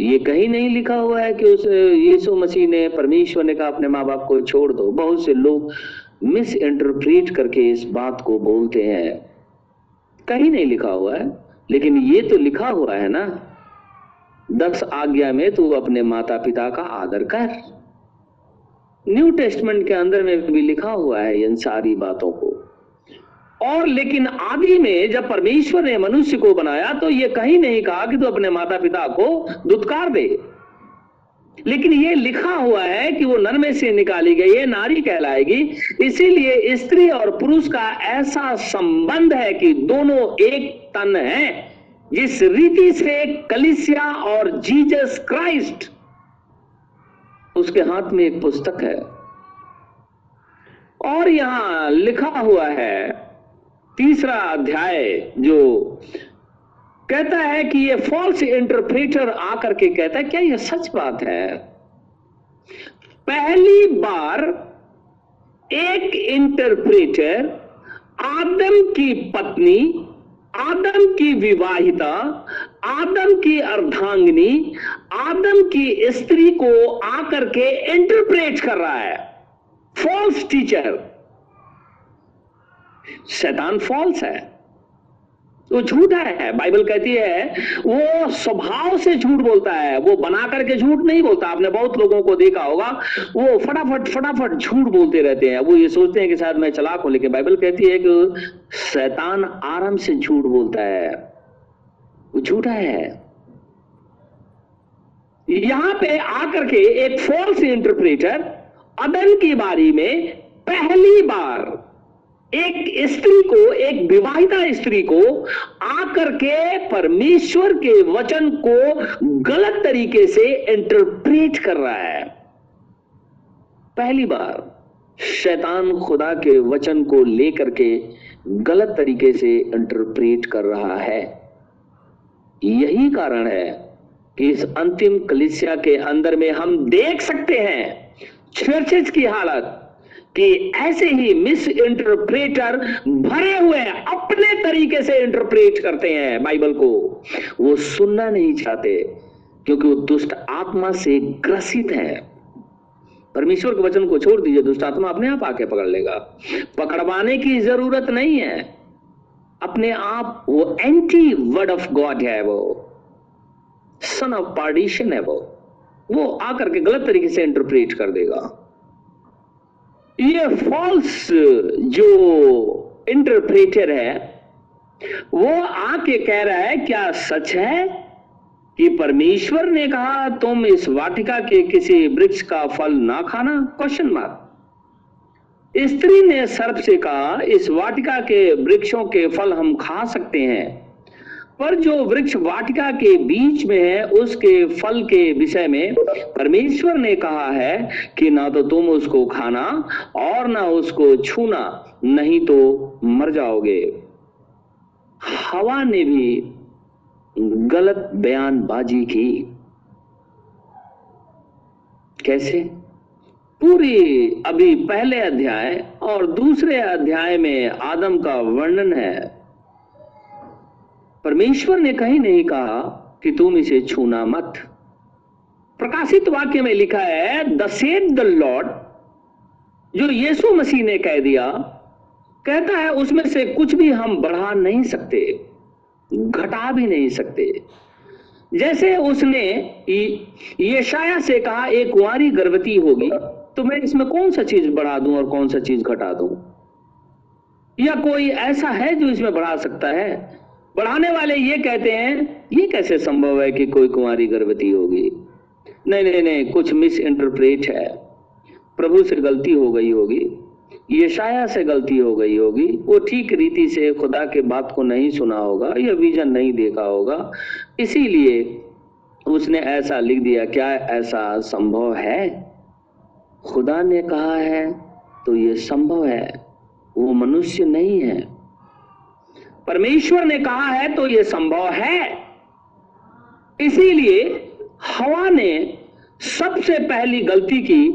ये कहीं नहीं लिखा हुआ है कि उस, यीशु मसीह ने, परमेश्वर ने कहा, अपने माँ बाप को छोड़ दो। बहुत से लोग मिस इंटरप्रेट करके इस बात को बोलते हैं। कहीं नहीं लिखा हुआ है, लेकिन ये तो लिखा हुआ है ना। दस आज्ञा में तू अपने माता पिता का आदर कर। न्यू टेस्टमेंट के अंदर में भी लिखा हुआ है इन सारी बातों को। और लेकिन आदि में जब परमेश्वर ने मनुष्य को बनाया तो ये कहीं नहीं कहा कि तू तो अपने माता पिता को दुत्कार दे। लेकिन ये लिखा हुआ है कि वो नर में से निकाली गई है नारी कहलाएगी। इसीलिए स्त्री और पुरुष का ऐसा संबंध है कि दोनों एक तन है। जिस रीति से कलिसिया और जीसस क्राइस्ट, उसके हाथ में एक पुस्तक है। और यहाँ लिखा हुआ है तीसरा अध्याय जो कहता है कि ये फॉल्स इंटरप्रेटर आकर के कहता है, क्या ये सच बात है? पहली बार एक इंटरप्रेटर आदम की पत्नी, आदम की विवाहिता, आदम की अर्धांगिनी, आदम की स्त्री को आकर के इंटरप्रेट कर रहा है। फॉल्स टीचर शैतान फॉल्स है। वो झूठा है। बाइबल कहती है, वो स्वभाव से झूठ बोलता है। वो बना करके झूठ नहीं बोलता। आपने बहुत लोगों को देखा होगा, वो फटाफट फटाफट झूठ बोलते रहते हैं। वो ये सोचते हैं कि शायद मैं चलाक हूँ, लेकिन बाइबल कहती है कि शैतान आराम से झूठ बोलता है। वो झूठा है। यहाँ पे आकर के एक फॉल्स इंटरप्रेटर अदन की बारी में पहली बार एक स्त्री को, एक विवाहिता स्त्री को आकर के परमेश्वर के वचन को गलत तरीके से इंटरप्रेट कर रहा है। पहली बार शैतान खुदा के वचन को लेकर के गलत तरीके से इंटरप्रेट कर रहा है। यही कारण है कि इस अंतिम कलिसिया के अंदर में हम देख सकते हैं चर्चेज की हालत। कि ऐसे ही मिस इंटरप्रेटर भरे हुए अपने तरीके से इंटरप्रेट करते हैं बाइबल को। वो सुनना नहीं चाहते, क्योंकि वो दुष्ट आत्मा से ग्रसित है। परमेश्वर के वचन को छोड़ दीजिए, दुष्ट आत्मा अपने आप आके पकड़ लेगा। पकड़वाने की ज़रूरत नहीं है। अपने आप वो एंटी वर्ड ऑफ़ गॉड है वो। सन ऑफ़ पार्डिशन है वो। वो आकर के गलत तरीके से इंटरप्रेट कर देगा। ये फॉल्स जो इंटरप्रेटर है, वो आके कह रहा है, क्या सच है कि परमेश्वर ने कहा, तुम इस वाटिका के किसी वृक्ष का फल ना खाना? क्वेश्चन मार्क स्त्री ने सर्प से कहा, इस वाटिका के वृक्षों के फल हम खा सकते हैं। पर जो वृक्ष वाटिका के बीच में है, उसके फल के विषय में परमेश्वर ने कहा है कि ना तो तुम उसको खाना और ना उसको छूना, नहीं तो मर जाओगे। हवा ने भी गलत बयानबाजी की। कैसे? पूरी अभी पहले अध्याय और दूसरे अध्याय में आदम का वर्णन है। परमेश्वर ने कहीं नहीं कहा कि तुम इसे छूना मत। प्रकाशित वाक्य में लिखा है, द सेट द लॉर्ड, जो यीशु मसीह ने कह दिया, कहता है, उसमें से कुछ भी हम बढ़ा नहीं सकते, घटा भी नहीं सकते। जैसे उसने यशाया से कहा, एक कुंवारी गर्भवती होगी तो मैं इसमें कौन सा चीज़ बढ़ा दूँ और कौन सा चीज़ घटा दूँ? या कोई ऐसा है जो इसमें बढ़ा सकता है? बढ़ाने वाले ये कहते हैं, ये कैसे संभव है कि कोई कुंवारी गर्भवती होगी? नहीं नहीं नहीं, कुछ मिस इंटरप्रेट है। प्रभु से गलती हो गई होगी, यशाया से गलती हो गई होगी, वो ठीक रीति से खुदा के बात को नहीं सुना होगा, या विजन नहीं देखा होगा। इसीलिए उसने ऐसा लिख दिया, क्या ऐसा संभव है? खुदा ने कहा है तो ये संभव है, वो मनुष्य नहीं है। परमेश्वर ने कहा है तो यह संभव है। इसीलिए हवा ने सबसे पहली गलती की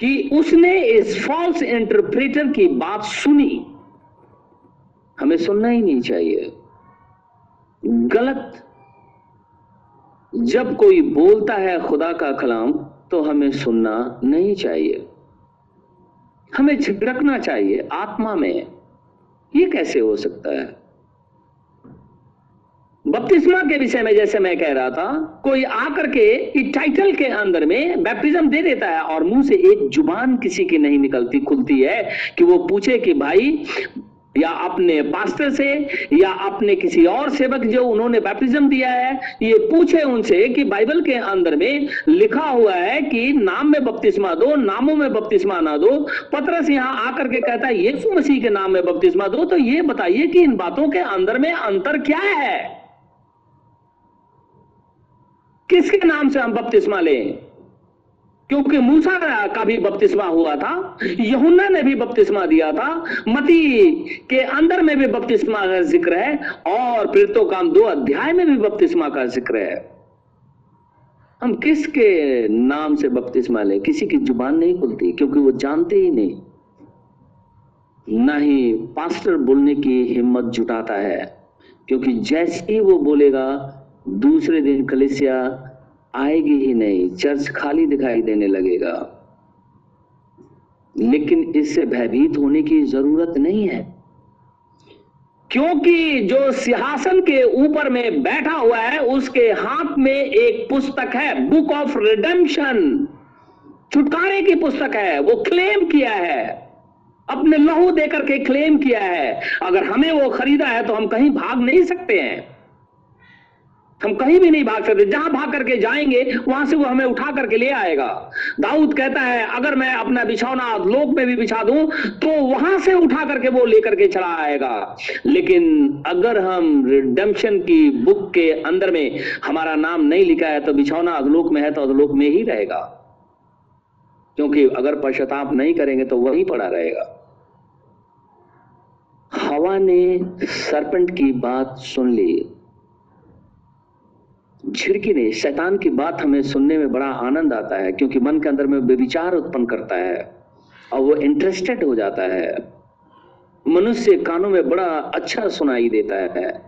कि उसने इस फॉल्स इंटरप्रेटर की बात सुनी। हमें सुनना ही नहीं चाहिए। गलत। जब कोई बोलता है खुदा का कलाम तो हमें सुनना नहीं चाहिए। हमें छिड़कना चाहिए आत्मा में। ये कैसे हो सकता है? बपतिस्मा के विषय में जैसे मैं कह रहा था, कोई आकर के टाइटल के अंदर में बैप्टिज्म दे देता है और मुँह से एक ज़ुबान किसी की नहीं निकलती, खुलती है कि वो पूछे कि भाई, या अपने पास्टर से, या अपने किसी और सेवक जो उन्होंने बैप्टिज्म दिया है, ये पूछे उनसे कि बाइबल के अंदर में लिखा हुआ है कि नाम में बपतिस्मा दो, नामों में बपतिस्मा ना दो। पत्रस यहाँ आकर के कहता है, यीशु मसीह के नाम में बपतिस्मा दो। तो ये बताइए कि इन बातों के अंदर में अंतर क्या है? किसके नाम से हम बपतिस्मा लें? क्योंकि मूसा का भी बपतिस्मा हुआ था, यहुन्ना ने भी बपतिस्मा दिया था, मती के अंदर में भी बपतिस्मा का ज़िक्र है, और फिर तो काम दो अध्याय में भी बपतिस्मा का ज़िक्र है। हम किसके नाम से बपतिस्मा ले? किसी की ज़ुबान नहीं खुलती, क्योंकि वो जानते ही नहीं। ना ही पास्टर बोलने की हिम्मत जुटाता है, क्योंकि जैसे ही वो बोलेगा दूसरे दिन कलिसिया आएगी ही नहीं, चर्च खाली दिखाई देने लगेगा। लेकिन इससे भयभीत होने की ज़रूरत नहीं है। क्योंकि जो सिंहासन के ऊपर में बैठा हुआ है, उसके हाथ में एक पुस्तक है, बुक ऑफ़ रिडेम्पशन। छुटकारे की पुस्तक है, वो क्लेम किया है। अपने लहू देकर के क्लेम किया है। अगर हमें वो खरीदा है तो हम कहीं भाग नहीं सकते हैं। हम कहीं भी नहीं भाग सकते। जहाँ भाग करके जाएँगे, वहाँ से वो हमें उठा करके ले आएगा। दाऊद कहता है, अगर मैं अपना बिछौना लोक में भी बिछा दूँ तो वहाँ से उठा करके वो लेकर के चला आएगा। लेकिन अगर हम रिडम्पशन की बुक के अंदर में हमारा नाम नहीं लिखा है तो बिछौना अधलोक में है तो अधलोक में ही रहेगा। क्योंकि अगर पश्चाताप नहीं करेंगे तो वही पड़ा रहेगा। हवा ने सरपेंट की बात सुन ली। झिड़की ने शैतान की बात हमें सुनने में बड़ा आनंद आता है, क्योंकि मन के अंदर में विचार उत्पन्न करता है, और वो इंटरेस्टेड हो जाता है। मनुष्य कानों में बड़ा अच्छा सुनाई देता है।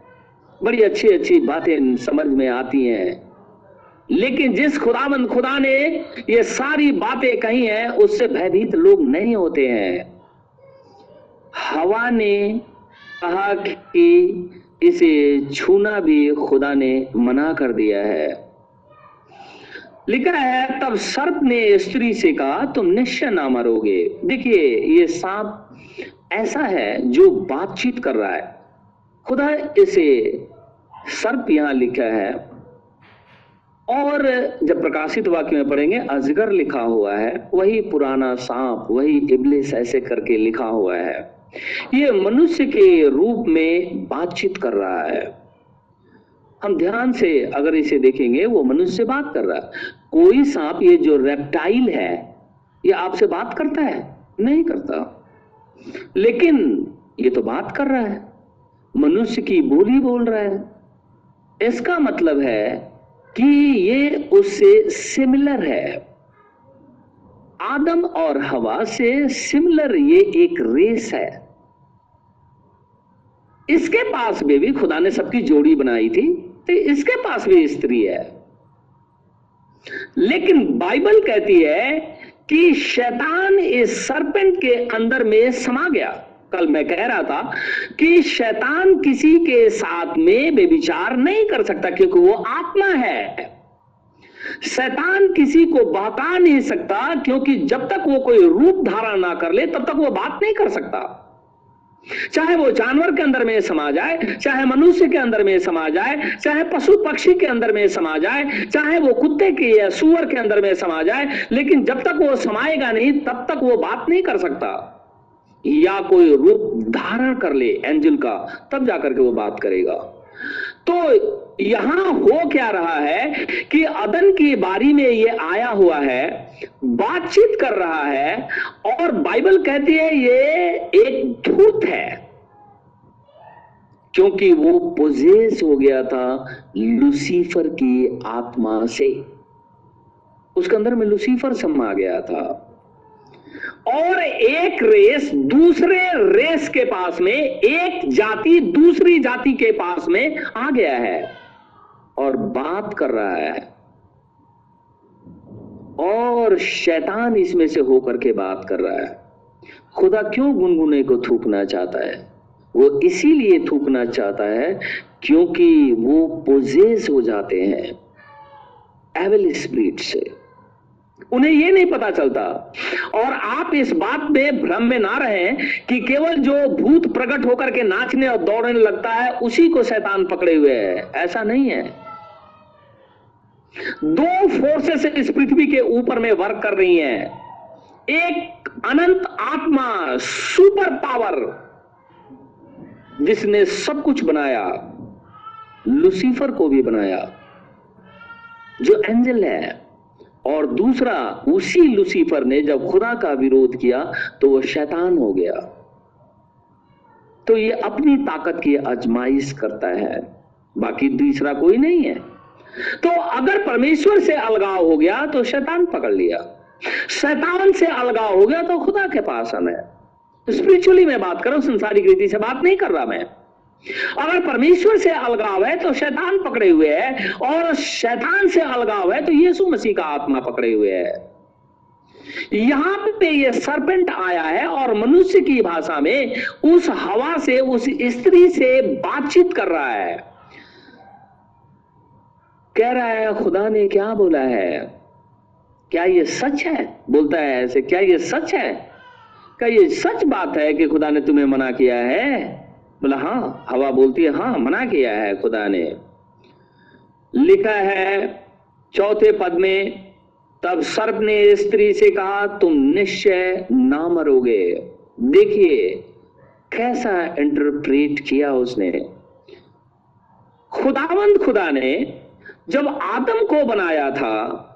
बड़ी अच्छी अच्छी बातें समझ में आती हैं। लेकिन जिस खुदाबंद खुदा ने ये सारी बातें कही हैं, उससे भयभीत लोग नहीं होते हैं। हवा ने कहा कि इसे छूना भी खुदा ने मना कर दिया है। लिखा है, तब सर्प ने स्त्री से कहा, तुम निश्चय ना मरोगे। देखिए, ये सांप ऐसा है जो बातचीत कर रहा है। खुदा इसे सर्प यहाँ लिखा है। और जब प्रकाशित वाक्य में पढ़ेंगे, अजगर लिखा हुआ है, वही पुराना सांप, वही इबलिस ऐसे करके लिखा हुआ है। ये मनुष्य के रूप में बातचीत कर रहा है। हम ध्यान से अगर इसे देखेंगे, वो मनुष्य से बात कर रहा है। कोई सांप, ये जो रेप्टाइल है, ये आपसे बात करता है? नहीं करता। लेकिन ये तो बात कर रहा है। मनुष्य की बोली बोल रहा है। इसका मतलब है कि ये उससे सिमिलर है। आदम और हवा से सिमिलर ये एक रेस है। इसके पास में भी खुदा ने सबकी जोड़ी बनाई थी तो इसके पास भी स्त्री है। लेकिन बाइबल कहती है कि शैतान इस सरपेंट के अंदर में समा गया। कल मैं कह रहा था कि शैतान किसी के साथ में बेविचार नहीं कर सकता, क्योंकि वो आत्मा है। शैतान किसी को बहका नहीं सकता, क्योंकि जब तक वो कोई रूप धारण ना कर ले, तब तक वो बात नहीं कर सकता। चाहे वो जानवर के अंदर में समा जाए, चाहे मनुष्य के अंदर में समा जाए, चाहे पशु पक्षी के अंदर में समा जाए, चाहे वो कुत्ते के या सुअर के अंदर में समा जाए, लेकिन जब तक वो समाएगा नहीं, तब तक वो बात नहीं कर सकता। या कोई रूप धारण कर ले एंजल का, तब जाकर के वो बात करेगा। तो यहाँ हो क्या रहा है कि अदन की बारी में ये आया हुआ है बातचीत कर रहा है और बाइबल कहती है, ये एक धूत है। क्योंकि वो पोजेस हो गया था लुसीफर की आत्मा से। उसके अंदर में लुसीफर समा गया था। और एक रेस दूसरे रेस के पास में, एक जाति दूसरी जाति के पास में आ गया है और बात कर रहा है। और शैतान इसमें से होकर के बात कर रहा है। खुदा क्यों गुनगुने को थूकना चाहता है? वो इसीलिए थूकना चाहता है क्योंकि वो पोजेस हो जाते हैं एवल स्पिरिट से। उन्हें यह नहीं पता चलता। और आप इस बात में भ्रम में ना रहे कि केवल जो भूत प्रकट होकर के नाचने और दौड़ने लगता है, उसी को शैतान पकड़े हुए है। ऐसा नहीं है। दो फोर्सेस इस पृथ्वी के ऊपर में वर्क कर रही हैं। एक अनंत आत्मा सुपर पावर जिसने सब कुछ बनाया लुसीफर को भी बनाया, जो एंजल है। और दूसरा, उसी लुसीफर ने जब खुदा का विरोध किया तो वह शैतान हो गया। तो ये अपनी ताकत की अजमाइश करता है। बाकी दूसरा कोई नहीं है। तो अगर परमेश्वर से अलगाव हो गया तो शैतान पकड़ लिया। शैतान से अलगाव हो गया तो खुदा के पास आना है स्पिरिचुअली मैं बात कर रहा हूँ संसारिक रीति से बात नहीं कर रहा मैं। अगर परमेश्वर से अलगाव है तो शैतान पकड़े हुए है। और शैतान से अलगाव है तो यीशु मसीह का आत्मा पकड़े हुए है। यहाँ पे ये सरपेंट आया है, और मनुष्य की भाषा में उस हवा से, उस स्त्री से बातचीत कर रहा है। कह रहा है, खुदा ने क्या बोला है? क्या ये सच है? बोलता है ऐसे, क्या ये सच है? क्या ये सच बात है कि खुदा ने तुम्हें मना किया है? बोला हाँ। हवा बोलती है हाँ मना किया है खुदा ने। लिखा है, चौथे पद में, तब सर्प ने स्त्री से कहा, तुम निश्चय ना मरोगे। देखिए, कैसा इंटरप्रेट किया उसने। खुदावंद खुदा ने जब आदम को बनाया था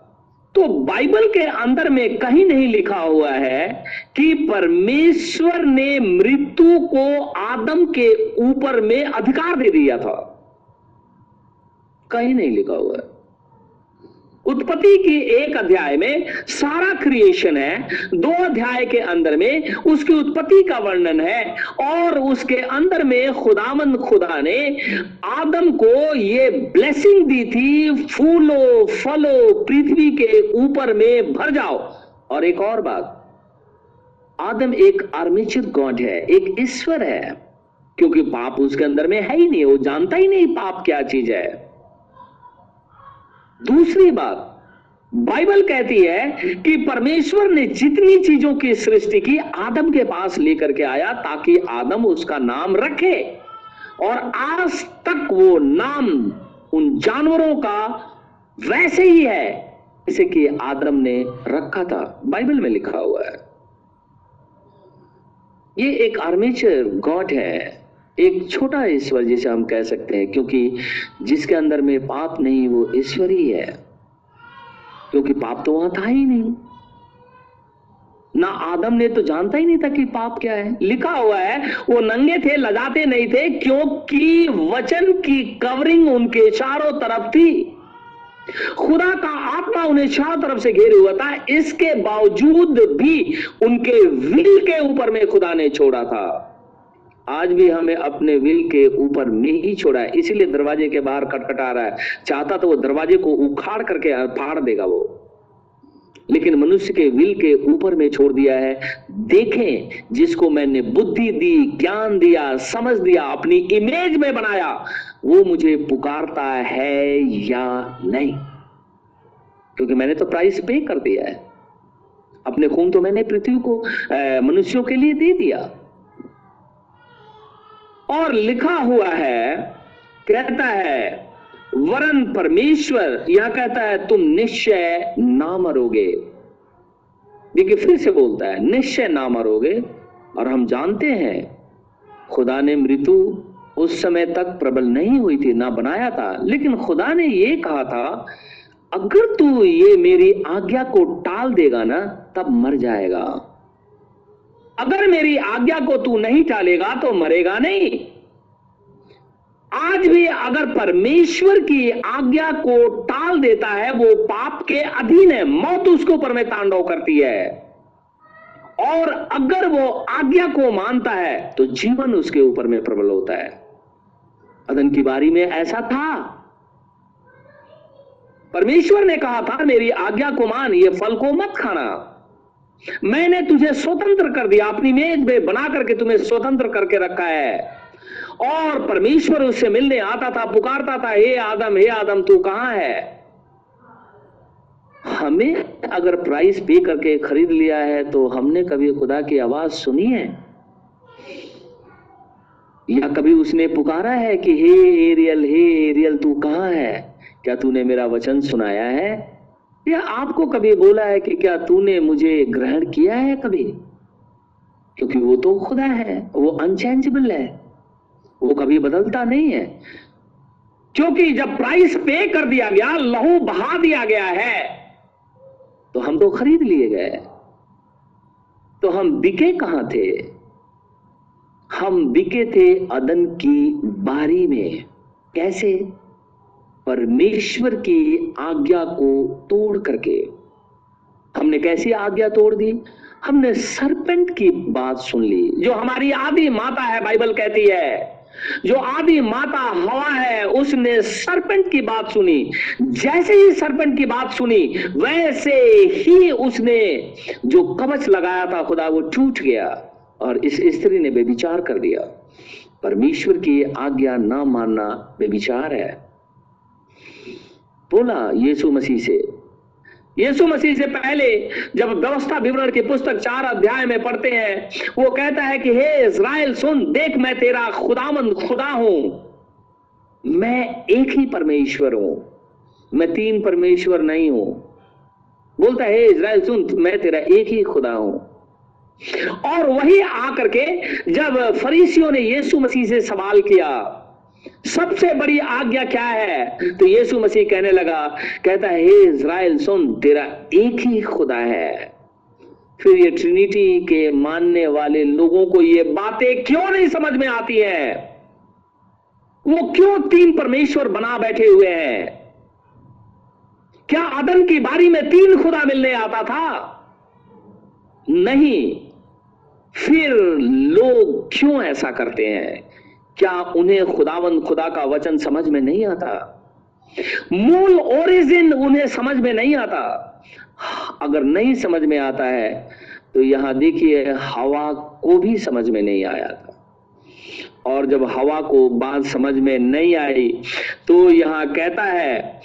तो बाइबल के अंदर में कहीं नहीं लिखा हुआ है कि परमेश्वर ने मृत्यु को आदम के ऊपर में अधिकार दे दिया था। कहीं नहीं लिखा हुआ है। उत्पत्ति की एक अध्याय में सारा क्रिएशन है, दो अध्याय के अंदर में उसकी उत्पत्ति का वर्णन है और उसके अंदर में खुदामंद खुदा ने आदम को ये ब्लेसिंग दी थी, फूलो, फलो, पृथ्वी के ऊपर में भर जाओ। और एक और बात, आदम एक आर्मेचर गॉड है, एक ईश्वर है, क्योंकि पाप उसके अंदर में है ही नहीं, वो जानता ही नहीं पाप क्या चीज़ है। दूसरी बात, बाइबल कहती है कि परमेश्वर ने जितनी चीज़ों की सृष्टि की आदम के पास लेकर के आया ताकि आदम उसका नाम रखे और आज तक वो नाम उन जानवरों का वैसे ही है जैसे कि आदम ने रखा था। बाइबल में लिखा हुआ है। ये एक आर्मेचर गॉड है। एक छोटा ईश्वर जिसे हम कह सकते हैं, क्योंकि जिसके अंदर में पाप नहीं, वो ईश्वर ही है। क्योंकि पाप तो वहाँ था ही नहीं। ना आदम ने तो जानता ही नहीं था कि पाप क्या है। लिखा हुआ है, वो नंगे थे, लजाते नहीं थे, क्योंकि वचन की कवरिंग उनके चारों तरफ़ थी। खुदा का आत्मा उन्हें चारों तरफ़ से घेरे हुआ था। इसके बावजूद भी उनके विल के ऊपर में खुदा ने छोड़ा था। आज भी हमें अपने विल के ऊपर में ही छोड़ा है, इसीलिए दरवाजे के बाहर कटकटा रहा है। चाहता तो वो दरवाजे को उखाड़ करके फाड़ देगा वो। लेकिन मनुष्य के विल के ऊपर में छोड़ दिया है। देखें, जिसको मैंने बुद्धि दी, ज्ञान दिया, समझ दिया, अपनी इमेज में बनाया, वो मुझे पुकारता है या नहीं? क्योंकि मैंने तो प्राइस पे कर दिया है। अपने खून तो मैंने पृथ्वी को मनुष्यों के लिए दे दिया। और लिखा हुआ है, कहता है, वरन परमेश्वर यह कहता है, तुम निश्चय ना मरोगे। देखिए, फिर से बोलता है, निश्चय ना मरोगे। और हम जानते हैं, खुदा ने मृत्यु उस समय तक प्रबल नहीं हुई थी, ना बनाया था। लेकिन खुदा ने यह कहा था, अगर तू ये मेरी आज्ञा को टाल देगा ना, तब मर जाएगा। अगर मेरी आज्ञा को तू नहीं टालेगा तो मरेगा नहीं। आज भी अगर परमेश्वर की आज्ञा को टाल देता है, वो पाप के अधीन है। मौत उसके ऊपर में तांडव करती है। और अगर वो आज्ञा को मानता है तो जीवन उसके ऊपर में प्रबल होता है। अदन की बारी में ऐसा था। परमेश्वर ने कहा, था, मेरी आज्ञा को मान, ये फल को मत खाना। मैंने तुझे स्वतंत्र कर दिया, अपनी मेज में बना करके तुम्हें स्वतंत्र करके रखा है। और परमेश्वर उससे मिलने आता था, पुकारता था, हे आदम हे आदम, तू कहाँ है? हमें अगर प्राइस पे करके खरीद लिया है तो हमने कभी खुदा की आवाज़ सुनी है? या कभी उसने पुकारा है कि, हे एरियल हे एरियल, तू कहाँ है? क्या तूने मेरा वचन सुनाया है? या आपको कभी बोला है कि क्या तूने मुझे ग्रहण किया है कभी? क्योंकि वो तो खुदा है, वो अनचेंजेबल है, वो कभी बदलता नहीं है। क्योंकि जब प्राइस पे कर दिया गया, लहू बहा दिया गया है तो हम तो खरीद लिए गए। तो हम बिके कहाँ थे? हम बिके थे अदन की बारी में। कैसे? परमेश्वर की आज्ञा को तोड़ करके। हमने कैसी आज्ञा तोड़ दी? हमने सरपेंट की बात सुन ली, जो हमारी आदि माता है, बाइबल कहती है। जो आदि माता हवा है, उसने सरपेंट की बात सुनी। जैसे ही सरपेंट की बात सुनी, वैसे ही उसने जो कवच लगाया था, खुदा वो टूट गया और इस स्त्री ने बेविचार कर दिया। परमेश्वर की आज्ञा ना मानना बेविचार है। बोला, यीशु मसीह से। यीशु मसीह से पहले जब व्यवस्था विवरण की पुस्तक चार अध्याय में पढ़ते हैं, वो कहता है कि, हे इज़राइल, सुन, देख, मैं तेरा खुदामंद खुदा हूँ। मैं एक ही परमेश्वर हूँ। मैं तीन परमेश्वर नहीं हूँ। बोलता है इज़राइल, सुन, मैं तेरा एक ही खुदा हूँ। और वही आकर के जब फरीसियों ने यीशु मसीह से सवाल किया सबसे बड़ी आज्ञा क्या है? तो यीशु मसीह कहने लगा, कहता है, हे इज़राइल, सुन, तेरा एक ही खुदा है। फिर ये ट्रिनिटी के मानने वाले लोगों को ये बातें क्यों नहीं समझ में आती है? वो क्यों तीन परमेश्वर बना बैठे हुए हैं? क्या अदन की बारी में तीन खुदा मिलने आता था? नहीं। फिर लोग क्यों ऐसा करते हैं? क्या उन्हें खुदावन, खुदा का वचन समझ में नहीं आता? मूल ओरिजिन उन्हें समझ में नहीं आता। अगर नहीं समझ में आता है तो यहाँ देखिए, हवा को भी समझ में नहीं आया था। और जब हवा को बात समझ में नहीं आई तो यहाँ कहता है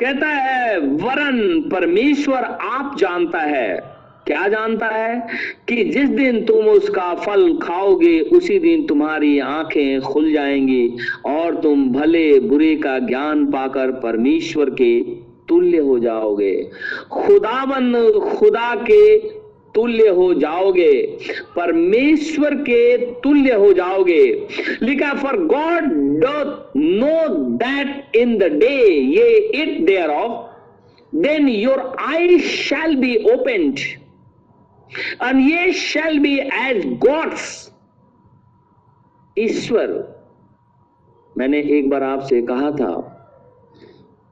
कहता है, वरन परमेश्वर आप जानता है क्या जानता है कि जिस दिन तुम उसका फल खाओगे, उसी दिन तुम्हारी आँखें खुल जाएँगी और तुम भले बुरे का ज्ञान पाकर परमेश्वर के तुल्य हो जाओगे। खुदावन खुदा के तुल्य हो जाओगे, परमेश्वर के तुल्य हो जाओगे। लिखा for God doth know that in the day ye eat thereof then your eyes shall be opened and ye shall be as gods. ईश्वर, मैंने एक बार आपसे कहा था,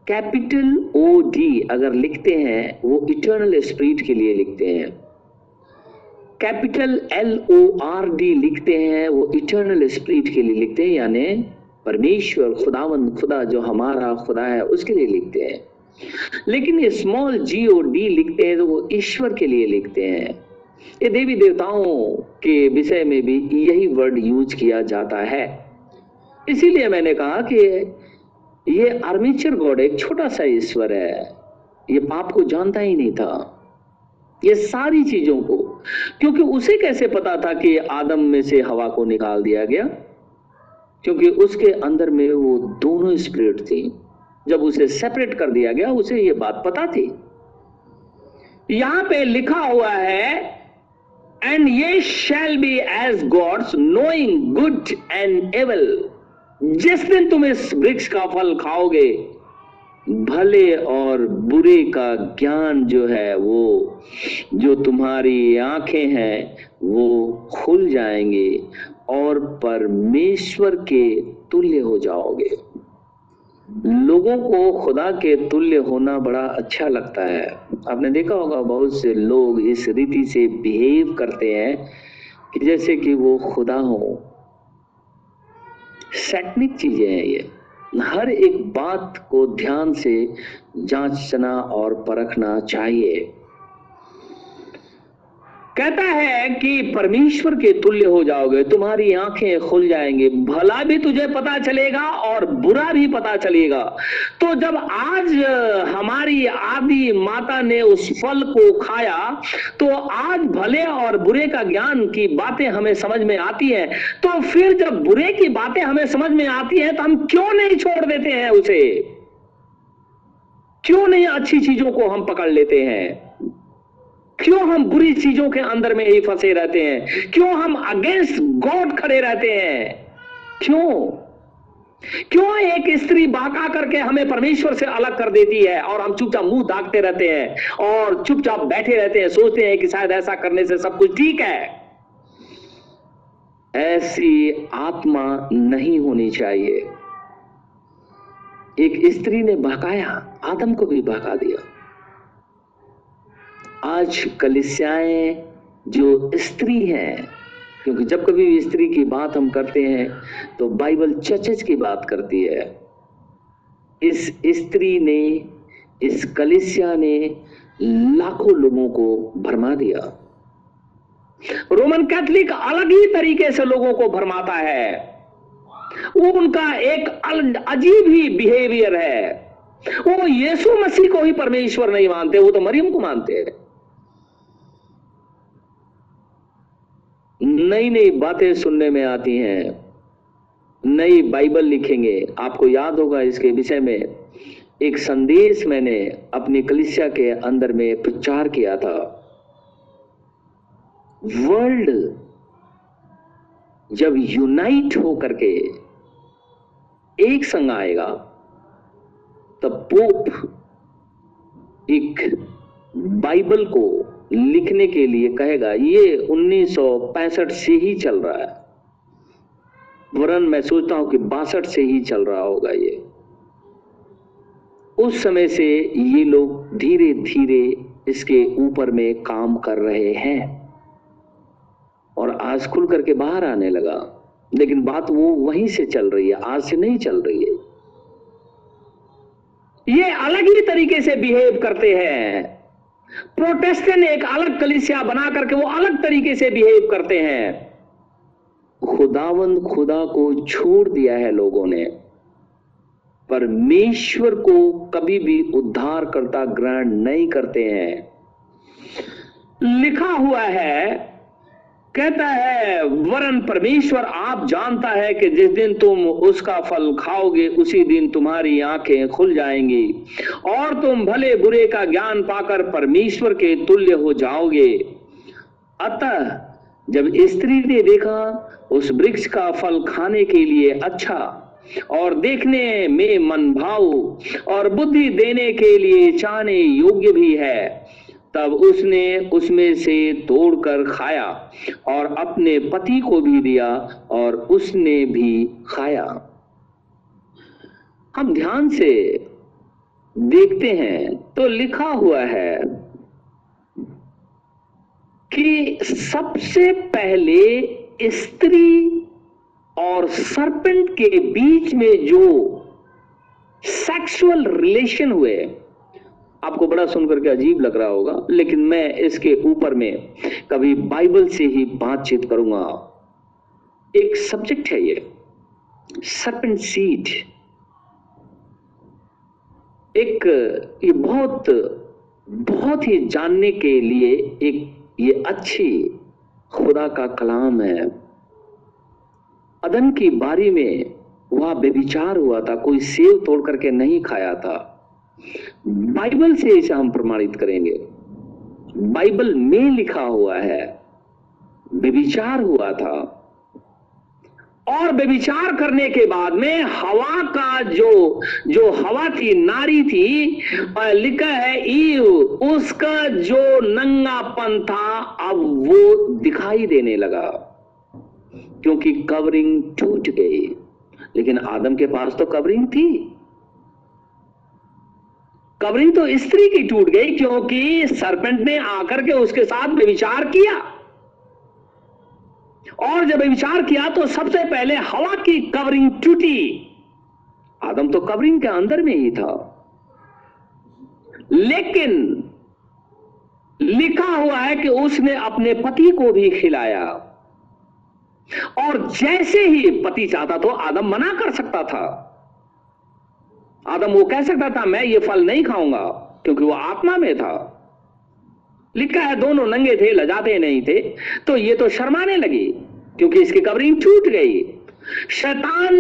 कैपिटल ओ डी अगर लिखते हैं, वो इटर्नल स्पिरिट के लिए लिखते हैं। Capital L O R D लिखते हैं, वो इटर्नल स्पिरिट के लिए लिखते हैं, यानी परमेश्वर, खुदावन, खुदा जो हमारा खुदा है, उसके लिए लिखते हैं। लेकिन ये स्मॉल जी ओ डी लिखते हैं तो वो ईश्वर के लिए लिखते हैं। ये देवी देवताओं के विषय में भी यही वर्ड यूज़ किया जाता है। इसीलिए मैंने कहा कि ये आर्मेचर गॉड एक छोटा सा ईश्वर है। ये पाप को जानता ही नहीं था। ये सारी चीज़ों को, क्योंकि उसे कैसे पता था कि आदम में से हवा को निकाल दिया गया? क्योंकि उसके अंदर में वो दोनों स्पिरिट थी। जब उसे सेपरेट कर दिया गया, उसे ये बात पता थी। यहाँ पे लिखा हुआ है and ye shall be as gods knowing good and evil जिस दिन तुम इस वृक्ष का फल खाओगे, भले और बुरे का ज्ञान जो है वो, जो तुम्हारी आँखें हैं, वो खुल जाएँगे और परमेश्वर के तुल्य हो जाओगे। लोगों को खुदा के तुल्य होना बड़ा अच्छा लगता है। आपने देखा होगा, बहुत से लोग इस रीति से बिहेव करते हैं कि जैसे कि वो खुदा हो। सैटनिक चीज़ें हैं ये। हर एक बात को ध्यान से जांचना और परखना चाहिए। कहता है कि परमेश्वर के तुल्य हो जाओगे, तुम्हारी आँखें खुल जाएँगी, भला भी तुझे पता चलेगा और बुरा भी पता चलेगा। तो जब आज हमारी आदि माता ने उस फल को खाया तो आज भले और बुरे का ज्ञान की बातें हमें समझ में आती है तो फिर जब बुरे की बातें हमें समझ में आती है तो हम क्यों नहीं छोड़ देते हैं उसे? क्यों नहीं अच्छी चीज़ों को हम पकड़ लेते हैं? क्यों हम बुरी चीज़ों के अंदर में ही फंसे रहते हैं? क्यों हम अगेंस्ट गॉड खड़े रहते हैं? क्यों? क्यों एक स्त्री बाका करके हमें परमेश्वर से अलग कर देती है और हम चुपचाप मुँह दागते रहते हैं और चुपचाप बैठे रहते हैं, सोचते हैं कि शायद ऐसा करने से सब कुछ ठीक है? ऐसी आत्मा नहीं होनी चाहिए। एक स्त्री ने बहकाया, आदम को भी बहका दिया। आज कलिसियाएँ जो स्त्री हैं, क्योंकि जब कभी भी स्त्री की बात हम करते हैं तो बाइबल चर्चेज की बात करती है। इस स्त्री ने, इस कलिसिया ने लाखों लोगों को भरमा दिया। रोमन कैथलिक अलग ही तरीके से लोगों को भरमाता है। वो उनका एक अजीब ही बिहेवियर है। वो यीशु मसीह को ही परमेश्वर नहीं मानते, वो तो मरियम को मानते हैं। नई नई बातें सुनने में आती हैं। नई बाइबल लिखेंगे। आपको याद होगा इसके विषय में, एक संदेश मैंने अपनी कलिसिया के अंदर में प्रचार किया था। वर्ल्ड जब यूनाइट हो करके एक संग आएगा, तब पोप एक बाइबल को लिखने के लिए कहेगा, ये 1965 से ही चल रहा है। वरन मैं सोचता हूँ कि बासठ से ही चल रहा होगा ये। उस समय से ये लोग धीरे धीरे इसके ऊपर में काम कर रहे हैं। और आज खुल करके बाहर आने लगा। लेकिन बात वो वहीं से चल रही है, आज से नहीं चल रही है। ये अलग ही तरीके से बिहेव करते हैं। प्रोटेस्टेंट एक अलग कलिसिया बना करके वो अलग तरीके से बिहेव करते हैं। खुदावंद खुदा को छोड़ दिया है लोगों ने। परमेश्वर को कभी भी उद्धार करता ग्रहण नहीं करते हैं। लिखा हुआ है कहता है, वरन परमेश्वर आप जानता है कि जिस दिन तुम उसका फल खाओगे, उसी दिन तुम्हारी आँखें खुल जाएँगी। और तुम भले बुरे का ज्ञान पाकर परमेश्वर के तुल्य हो जाओगे। अतः, जब स्त्री ने देखा, उस वृक्ष का फल खाने के लिए अच्छा और देखने में मन भाव और बुद्धि देने के लिए चाहने योग्य भी है तब उसने उसमें से तोड़कर खाया और अपने पति को भी दिया और उसने भी खाया। हम ध्यान से देखते हैं तो लिखा हुआ है कि सबसे पहले स्त्री और सरपेंट के बीच में जो सेक्सुअल रिलेशन हुए आपको बड़ा सुनकर के अजीब लग रहा होगा, लेकिन मैं इसके ऊपर में कभी बाइबल से ही बातचीत करूँगा। एक सब्जेक्ट है ये सरपेंट सीड एक, ये बहुत बहुत ही जानने के लिए एक, ये अच्छी खुदा का कलाम है। अदन की बारी में वह बेविचार हुआ था, कोई सेव तोड़ करके नहीं खाया था। बाइबल से इसे हम प्रमाणित करेंगे। बाइबल में लिखा हुआ है बेविचार हुआ था। और बेविचार करने के बाद में हवा का जो जो हवा थी, नारी थी लिखा है, ईव, उसका जो नंगापन था, अब वो दिखाई देने लगा। क्योंकि कवरिंग टूट गई। लेकिन आदम के पास तो कवरिंग थी। कवरिंग तो स्त्री की टूट गई क्योंकि सरपेंट ने आकर के उसके साथ विचार किया। और जब विचार किया तो सबसे पहले हवा की कवरिंग टूटी। आदम तो कवरिंग के अंदर में ही था। लेकिन लिखा हुआ है कि उसने अपने पति को भी खिलाया। और जैसे ही पति चाहता तो आदम मना कर सकता था। आदम वो कह सकता था, मैं ये फल नहीं खाऊँगा, क्योंकि वो आत्मा में था। लिखा है, दोनों नंगे थे, लजाते नहीं थे। तो ये तो शर्माने लगी, क्योंकि इसकी कवरिंग छूट गई। शैतान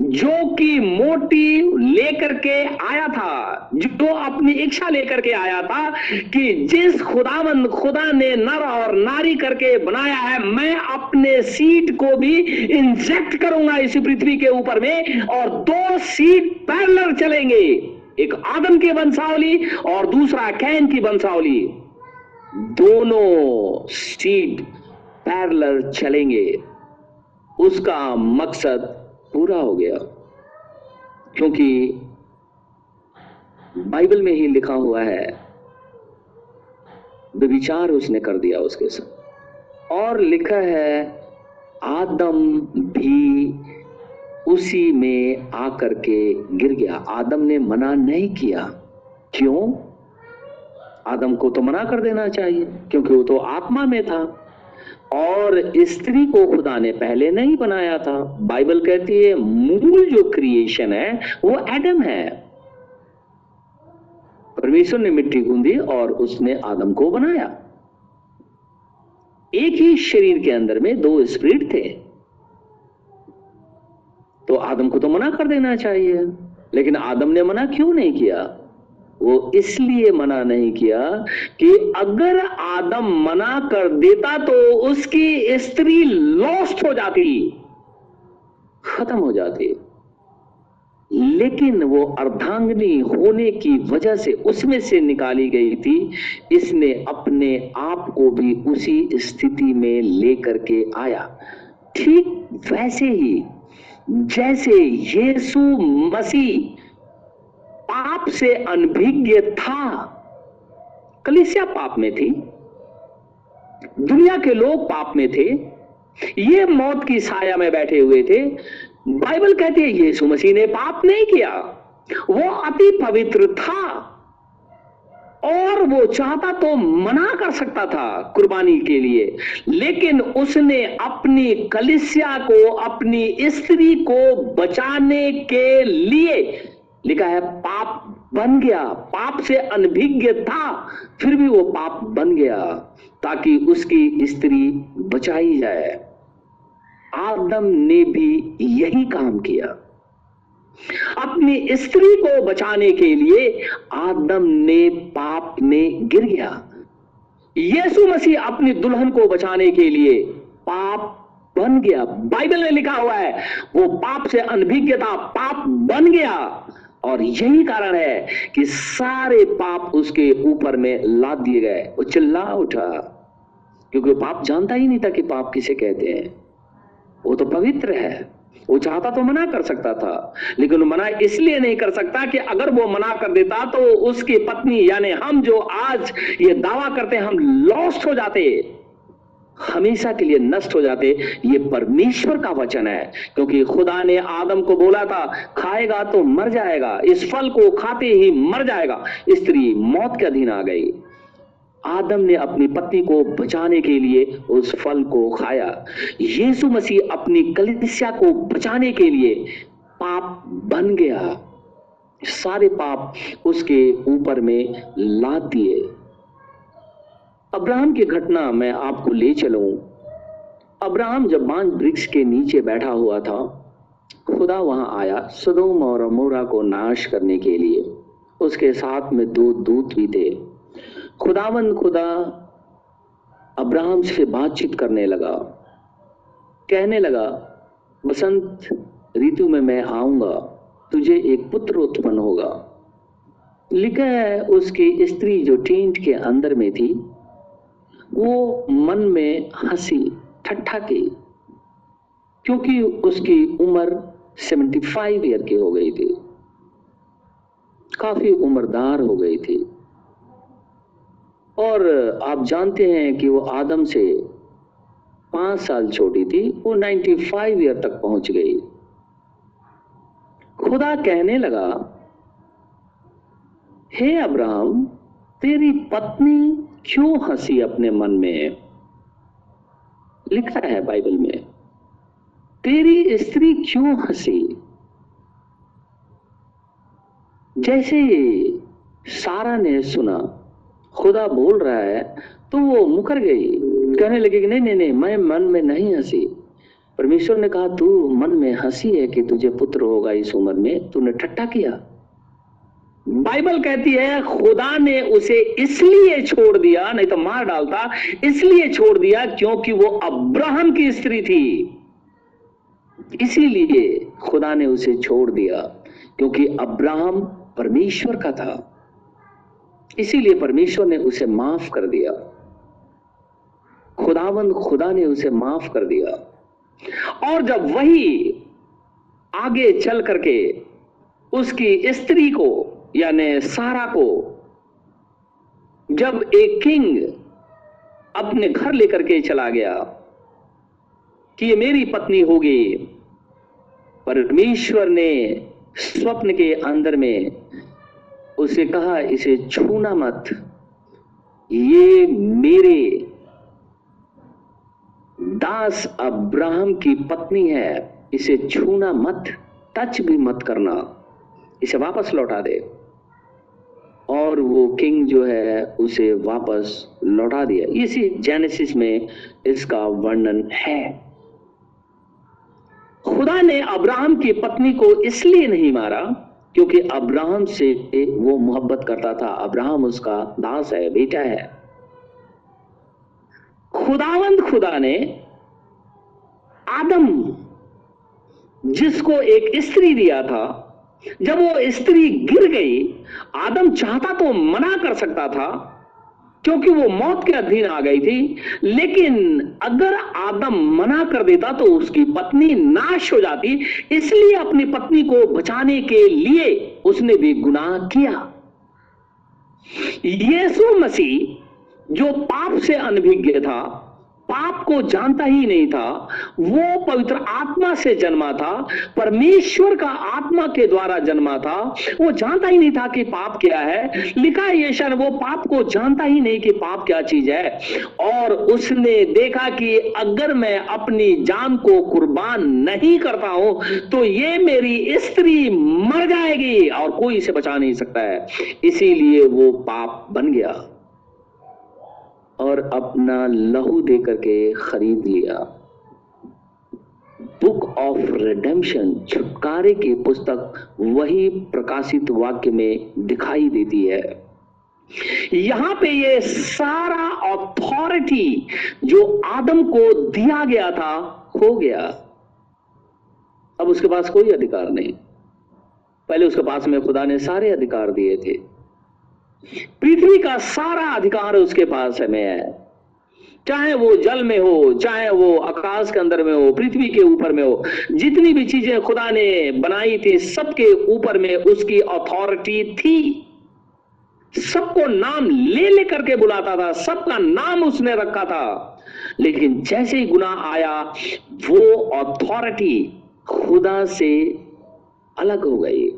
जो कि मोटी लेकर के आया था, जो अपनी इच्छा लेकर के आया था कि जिस खुदावंद खुदा ने नर और नारी करके बनाया है, मैं अपने सीट को भी इंजेक्ट करूँगा इस पृथ्वी के ऊपर में और दो सीट पैरलर चलेंगे। एक आदम की वंशावली और दूसरा कैन की वंशावली। दोनों सीट पैरलर चलेंगे। उसका मकसद पूरा हो गया। क्योंकि बाइबल में ही लिखा हुआ है विचार उसने कर दिया उसके साथ। और लिखा है, आदम भी उसी में आकर के गिर गया। आदम ने मना नहीं किया। क्यों? आदम को तो मना कर देना चाहिए, क्योंकि वो तो आत्मा में था। और स्त्री को खुदा ने पहले नहीं बनाया था। बाइबल कहती है, मूल जो क्रिएशन है, वो एडम है। परमेश्वर ने मिट्टी गूंदी और उसने आदम को बनाया। एक ही शरीर के अंदर में दो स्प्रिट थे। तो आदम को तो मना कर देना चाहिए। लेकिन आदम ने मना क्यों नहीं किया? वो इसलिए मना नहीं किया कि अगर आदम मना कर देता तो उसकी स्त्री लॉस्ट हो जाती, खत्म हो जाती। लेकिन वो अर्धांगनी होने की वजह से उसमें से निकाली गई थी, इसने अपने आप को भी उसी स्थिति में लेकर के आया। ठीक वैसे ही, जैसे यीशु मसीह पाप से अनभिज्ञ था। कलिसिया पाप में थी। दुनिया के लोग पाप में थे। ये मौत की साया में बैठे हुए थे। बाइबल कहती है, यीशु मसीह ने पाप नहीं किया। वो अति पवित्र था। और वो चाहता तो मना कर सकता था कुर्बानी के लिए। लेकिन उसने अपनी कलिसिया को, अपनी स्त्री को बचाने के लिए लिखा है, पाप बन गया, पाप से अनभिज्ञ था, फिर भी वो पाप बन गया, ताकि उसकी स्त्री बचाई जाए। आदम ने भी यही काम किया। अपनी स्त्री को बचाने के लिए आदम ने पाप में गिर गया। यीशु मसीह अपनी दुल्हन को बचाने के लिए पाप बन गया। बाइबल में लिखा हुआ है, वो पाप से अनभिज्ञ था, पाप बन गया। और यही कारण है कि सारे पाप उसके ऊपर में लाद दिए गए। वो चिल्ला उठा, क्योंकि पाप जानता ही नहीं था कि पाप किसे कहते हैं। वो तो पवित्र है। वो चाहता तो मना कर सकता था, लेकिन मना इसलिए नहीं कर सकता कि अगर वो मना कर देता तो उसकी पत्नी, यानी हम जो आज ये दावा करते हम लॉस्ट हो जाते। हमेशा के लिए नष्ट हो जाते, ये परमेश्वर का वचन है। क्योंकि खुदा ने आदम को बोला था, खाएगा तो मर जाएगा, इस फल को खाते ही मर जाएगा, स्त्री मौत के अधीन आ गई। आदम ने अपनी पत्नी को बचाने के लिए उस फल को खाया। यीशु मसीह अपनी कलिसिया को बचाने के लिए पाप बन गया। सारे पाप उसके ऊपर में लाद दिए। अब्राहम की घटना मैं आपको ले चलूँ। अब्राहम जब बांझ वृक्ष के नीचे बैठा हुआ था, खुदा वहाँ आया सदोम और अमोरा को नाश करने के लिए। उसके साथ में दो दूत भी थे। खुदावंद खुदा अब्राहम से बातचीत करने लगा। कहने लगा बसंत ऋतु में मैं आऊँगा, तुझे एक पुत्र उत्पन्न होगा। लिखा है, उसकी स्त्री जो टेंट के अंदर में थी वो मन में हँसी ठट्ठा की क्योंकि उसकी उम्र 75 ईयर की हो गई थी। काफ़ी उम्रदार हो गई थी। और आप जानते हैं कि वो आदम से पाँच साल छोटी थी, वो 95 ईयर तक पहुँच गई। खुदा कहने लगा, हे अब्राहम, तेरी पत्नी क्यों हँसी अपने मन में? लिखा है बाइबल में, तेरी स्त्री क्यों हँसी? जैसे सारा ने सुना, खुदा बोल रहा है तो वो मुकर गई, कहने लगे कि नहीं नहीं नहीं, मैं मन में नहीं हँसी। परमेश्वर ने कहा, तू मन में हँसी है कि तुझे पुत्र होगा इस उम्र में? तूने ठट्टा किया? बाइबल कहती है, खुदा ने उसे इसलिए छोड़ दिया, नहीं तो मार डालता, इसलिए छोड़ दिया क्योंकि वो अब्राहम की स्त्री थी। इसीलिए खुदा ने उसे छोड़ दिया, क्योंकि अब्राहम परमेश्वर का था। इसीलिए परमेश्वर ने उसे माफ़ कर दिया। खुदावंद खुदा ने उसे माफ़ कर दिया। और जब वही आगे चल करके उसकी स्त्री को यानी सारा को जब एक किंग अपने घर लेकर के चला गया कि ये मेरी पत्नी होगी, परमेश्वर ने स्वप्न के अंदर में उसे कहा, इसे छूना मत। ये मेरे दास अब्राहम की पत्नी है। इसे छूना मत, टच भी मत करना। इसे वापस लौटा दे। और वो किंग जो है, उसे वापस लौटा दिया। इसी जेनेसिस में इसका वर्णन है। खुदा ने अब्राहम की पत्नी को इसलिए नहीं मारा क्योंकि अब्राहम से वो मोहब्बत करता था। अब्राहम उसका दास है, बेटा है। खुदावंद खुदा ने आदम, जिसको एक स्त्री दिया था जब वो स्त्री गिर गई, आदम चाहता तो मना कर सकता था, क्योंकि वो मौत के अधीन आ गई थी, लेकिन अगर आदम मना कर देता तो उसकी पत्नी नाश हो जाती, इसलिए अपनी पत्नी को बचाने के लिए उसने भी गुनाह किया। यीशु मसीह, जो पाप से अनभिज्ञ था पाप को जानता ही नहीं था। वो पवित्र आत्मा से जन्मा था, परमेश्वर का आत्मा के द्वारा जन्मा था। वो जानता ही नहीं था कि पाप क्या है। लिखा है यशन वो पाप को जानता ही नहीं कि पाप क्या चीज़ है। और उसने देखा कि अगर मैं अपनी जान को कुर्बान नहीं करता हूँ तो ये मेरी स्त्री मर जाएगी और कोई इसे बचा नहीं सकता है। इसीलिए वो पाप बन गया। और अपना लहू दे करके खरीद लिया। बुक ऑफ़ रिडेम्पशन छुटकारे की पुस्तक, वही प्रकाशित वाक्य में दिखाई देती है। यहाँ पे ये सारा अथॉरिटी जो आदम को दिया गया था खो गया। अब उसके पास कोई अधिकार नहीं। पहले उसके पास में खुदा ने सारे अधिकार दिए थे। पृथ्वी का सारा अधिकार उसके पास में है। चाहे वो जल में हो, चाहे वो आकाश के अंदर में हो, पृथ्वी के ऊपर में हो, जितनी भी चीज़ें खुदा ने बनाई थी, सबके ऊपर में उसकी अथॉरिटी थी। सबको नाम ले लेकर के बुलाता था, सबका नाम उसने रखा था। लेकिन जैसे ही गुना आया, वो अथॉरिटी खुदा से अलग हो गई।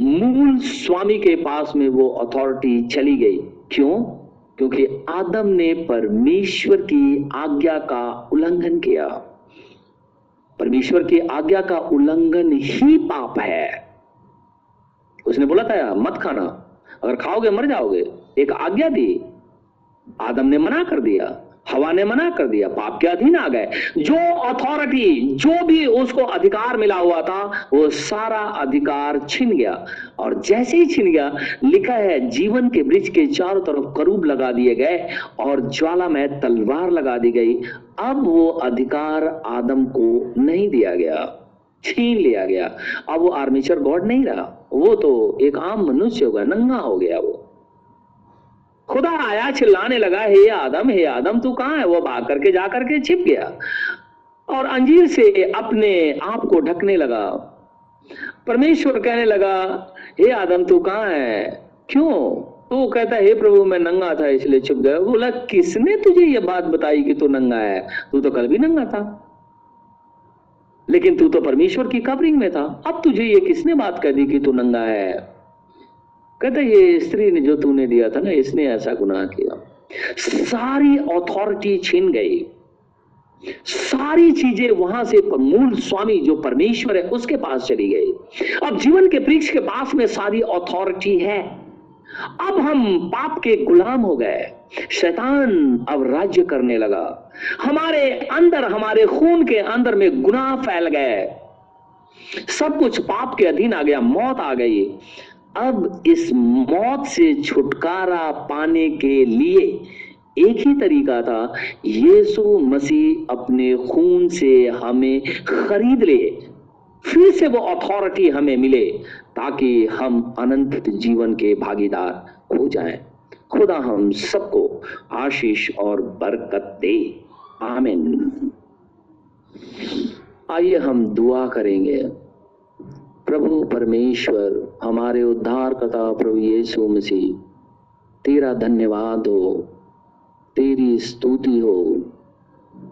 मूल स्वामी के पास में वो अथॉरिटी चली गई। क्यों? क्योंकि आदम ने परमेश्वर की आज्ञा का उल्लंघन किया। परमेश्वर की आज्ञा का उल्लंघन ही पाप है। उसने बोला था मत खाना। अगर खाओगे मर जाओगे। एक आज्ञा दी। आदम ने मना कर दिया। हवा ने मना कर दिया, पाप के अधीन आ गए। जो अथॉरिटी जो भी उसको अधिकार मिला हुआ था, वो सारा अधिकार छिन गया। और जैसे ही छिन गया, लिखा है, जीवन के वृक्ष के चारों तरफ़ करूब लगा दिए गए और ज्वाला में तलवार लगा दी गई। अब वो अधिकार आदम को नहीं दिया गया, छीन लिया गया। अब वो आर्मीचर गॉड नहीं रहा। वो तो एक आम मनुष्य हो गया, नंगा हो गया वो। खुदा आया चिल्लाने लगा, हे आदम हे आदम, तू कहाँ है? वो भाग करके, जा करके छिप गया। और अंजीर से अपने आप को ढकने लगा। परमेश्वर कहने लगा, हे आदम, तू कहाँ है? क्यों? तो कहता, है हे प्रभु, मैं नंगा था, इसलिए छुप गया। बोला, किसने तुझे ये बात बताई कि तू नंगा है? तू तो कल भी नंगा था। लेकिन तू तो परमेश्वर की कवरिंग में था। अब तुझे ये किसने बात कर दी कि तू नंगा है? कहते ये स्त्री ने जो तूने दिया था ना, इसने ऐसा गुनाह किया। सारी अथॉरिटी छीन गई। सारी चीज़ें वहाँ से मूल स्वामी जो परमेश्वर है, उसके पास चली गई। अब जीवन के वृक्ष के पास में सारी अथॉरिटी है। अब हम पाप के गुलाम हो गए। शैतान अब राज्य करने लगा। हमारे अंदर, हमारे खून के अंदर में गुनाह फैल गए। सब कुछ पाप के अधीन आ गया, मौत आ गई। अब इस मौत से छुटकारा पाने के लिए एक ही तरीका था, यीशु मसीह अपने खून से हमें खरीद ले, फिर से वो अथॉरिटी हमें मिले, ताकि हम अनंत जीवन के भागीदार हो जाएँ। खुदा हम सबको आशीष और बरकत दे। आमीन। आइए हम दुआ करेंगे। प्रभु परमेश्वर, हमारे उद्धार कथा प्रभु यीशु मसीह, तेरा धन्यवाद हो, तेरी स्तुति हो,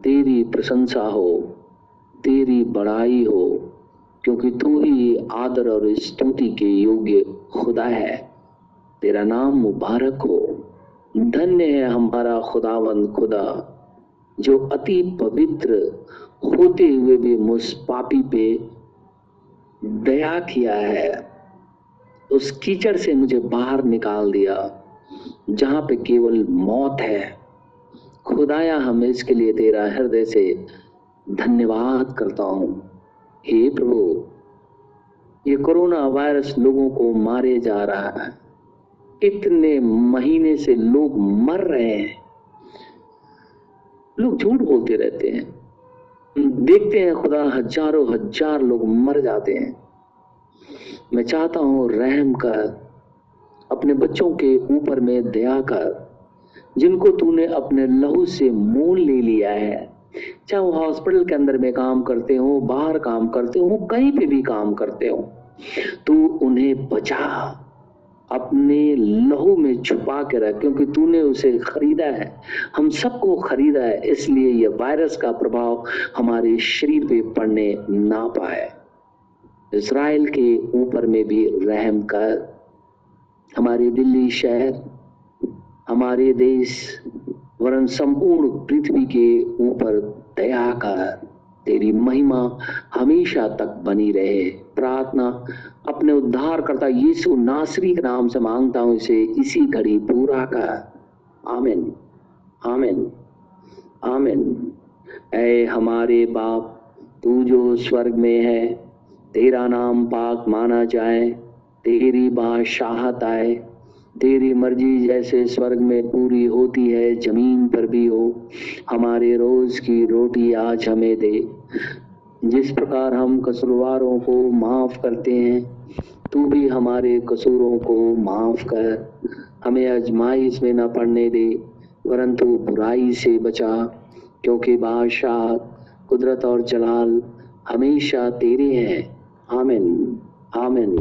तेरी प्रशंसा हो, तेरी बड़ाई हो, क्योंकि तू ही आदर और स्तुति के योग्य खुदा है। तेरा नाम मुबारक हो। धन्य है हमारा खुदावंद खुदा, जो अति पवित्र होते हुए भी मुझ पापी पे दया किया है, उस कीचड़ से मुझे बाहर निकाल दिया, जहाँ पे केवल मौत है। खुदाया, हम इसके लिए तेरा हृदय से धन्यवाद करता हूँ। हे प्रभु, ये कोरोना वायरस लोगों को मारे जा रहा है। इतने महीने से लोग मर रहे हैं। लोग झूठ बोलते रहते हैं। देखते हैं खुदा, हज़ारों हज़ार लोग मर जाते हैं। मैं चाहता हूँ रहम कर, अपने बच्चों के ऊपर में दया कर, जिनको तूने अपने लहू से मोल ले लिया है। चाहे वो हॉस्पिटल के अंदर में काम करते हो, बाहर काम करते हो, कहीं पे भी काम करते हो, तू उन्हें बचा। अपने लहू में छुपा के रख, क्योंकि तूने उसे खरीदा है। हम सबको खरीदा है, इसलिए यह वायरस का प्रभाव हमारे शरीर पे पड़ने ना पाए। इसराइल के ऊपर में भी रहम कर। हमारे दिल्ली शहर, हमारे देश, वरन संपूर्ण पृथ्वी के ऊपर दया कर। तेरी महिमा हमेशा तक बनी रहे। प्रार्थना अपने उद्धार करता यीशु नासरी के नाम से माँगता हूँ, इसे इसी घड़ी पूरा कर। आमिन। आमिन। आमिन। ऐ हमारे बाप, तू जो स्वर्ग में है, तेरा नाम पाक माना जाए, तेरी बादशाहत आए। तेरी मर्ज़ी जैसे स्वर्ग में पूरी होती है, ज़मीन पर भी हो। हमारे रोज की रोटी आज हमें दे। जिस प्रकार हम कसूरवारों को माफ़ करते हैं, तू भी हमारे कसूरों को माफ़ कर। हमें अजमाइश में न पड़ने दे, परंतु बुराई से बचा। क्योंकि बादशाह, कुदरत और जलाल हमेशा तेरे हैं। आमिन। आमिन।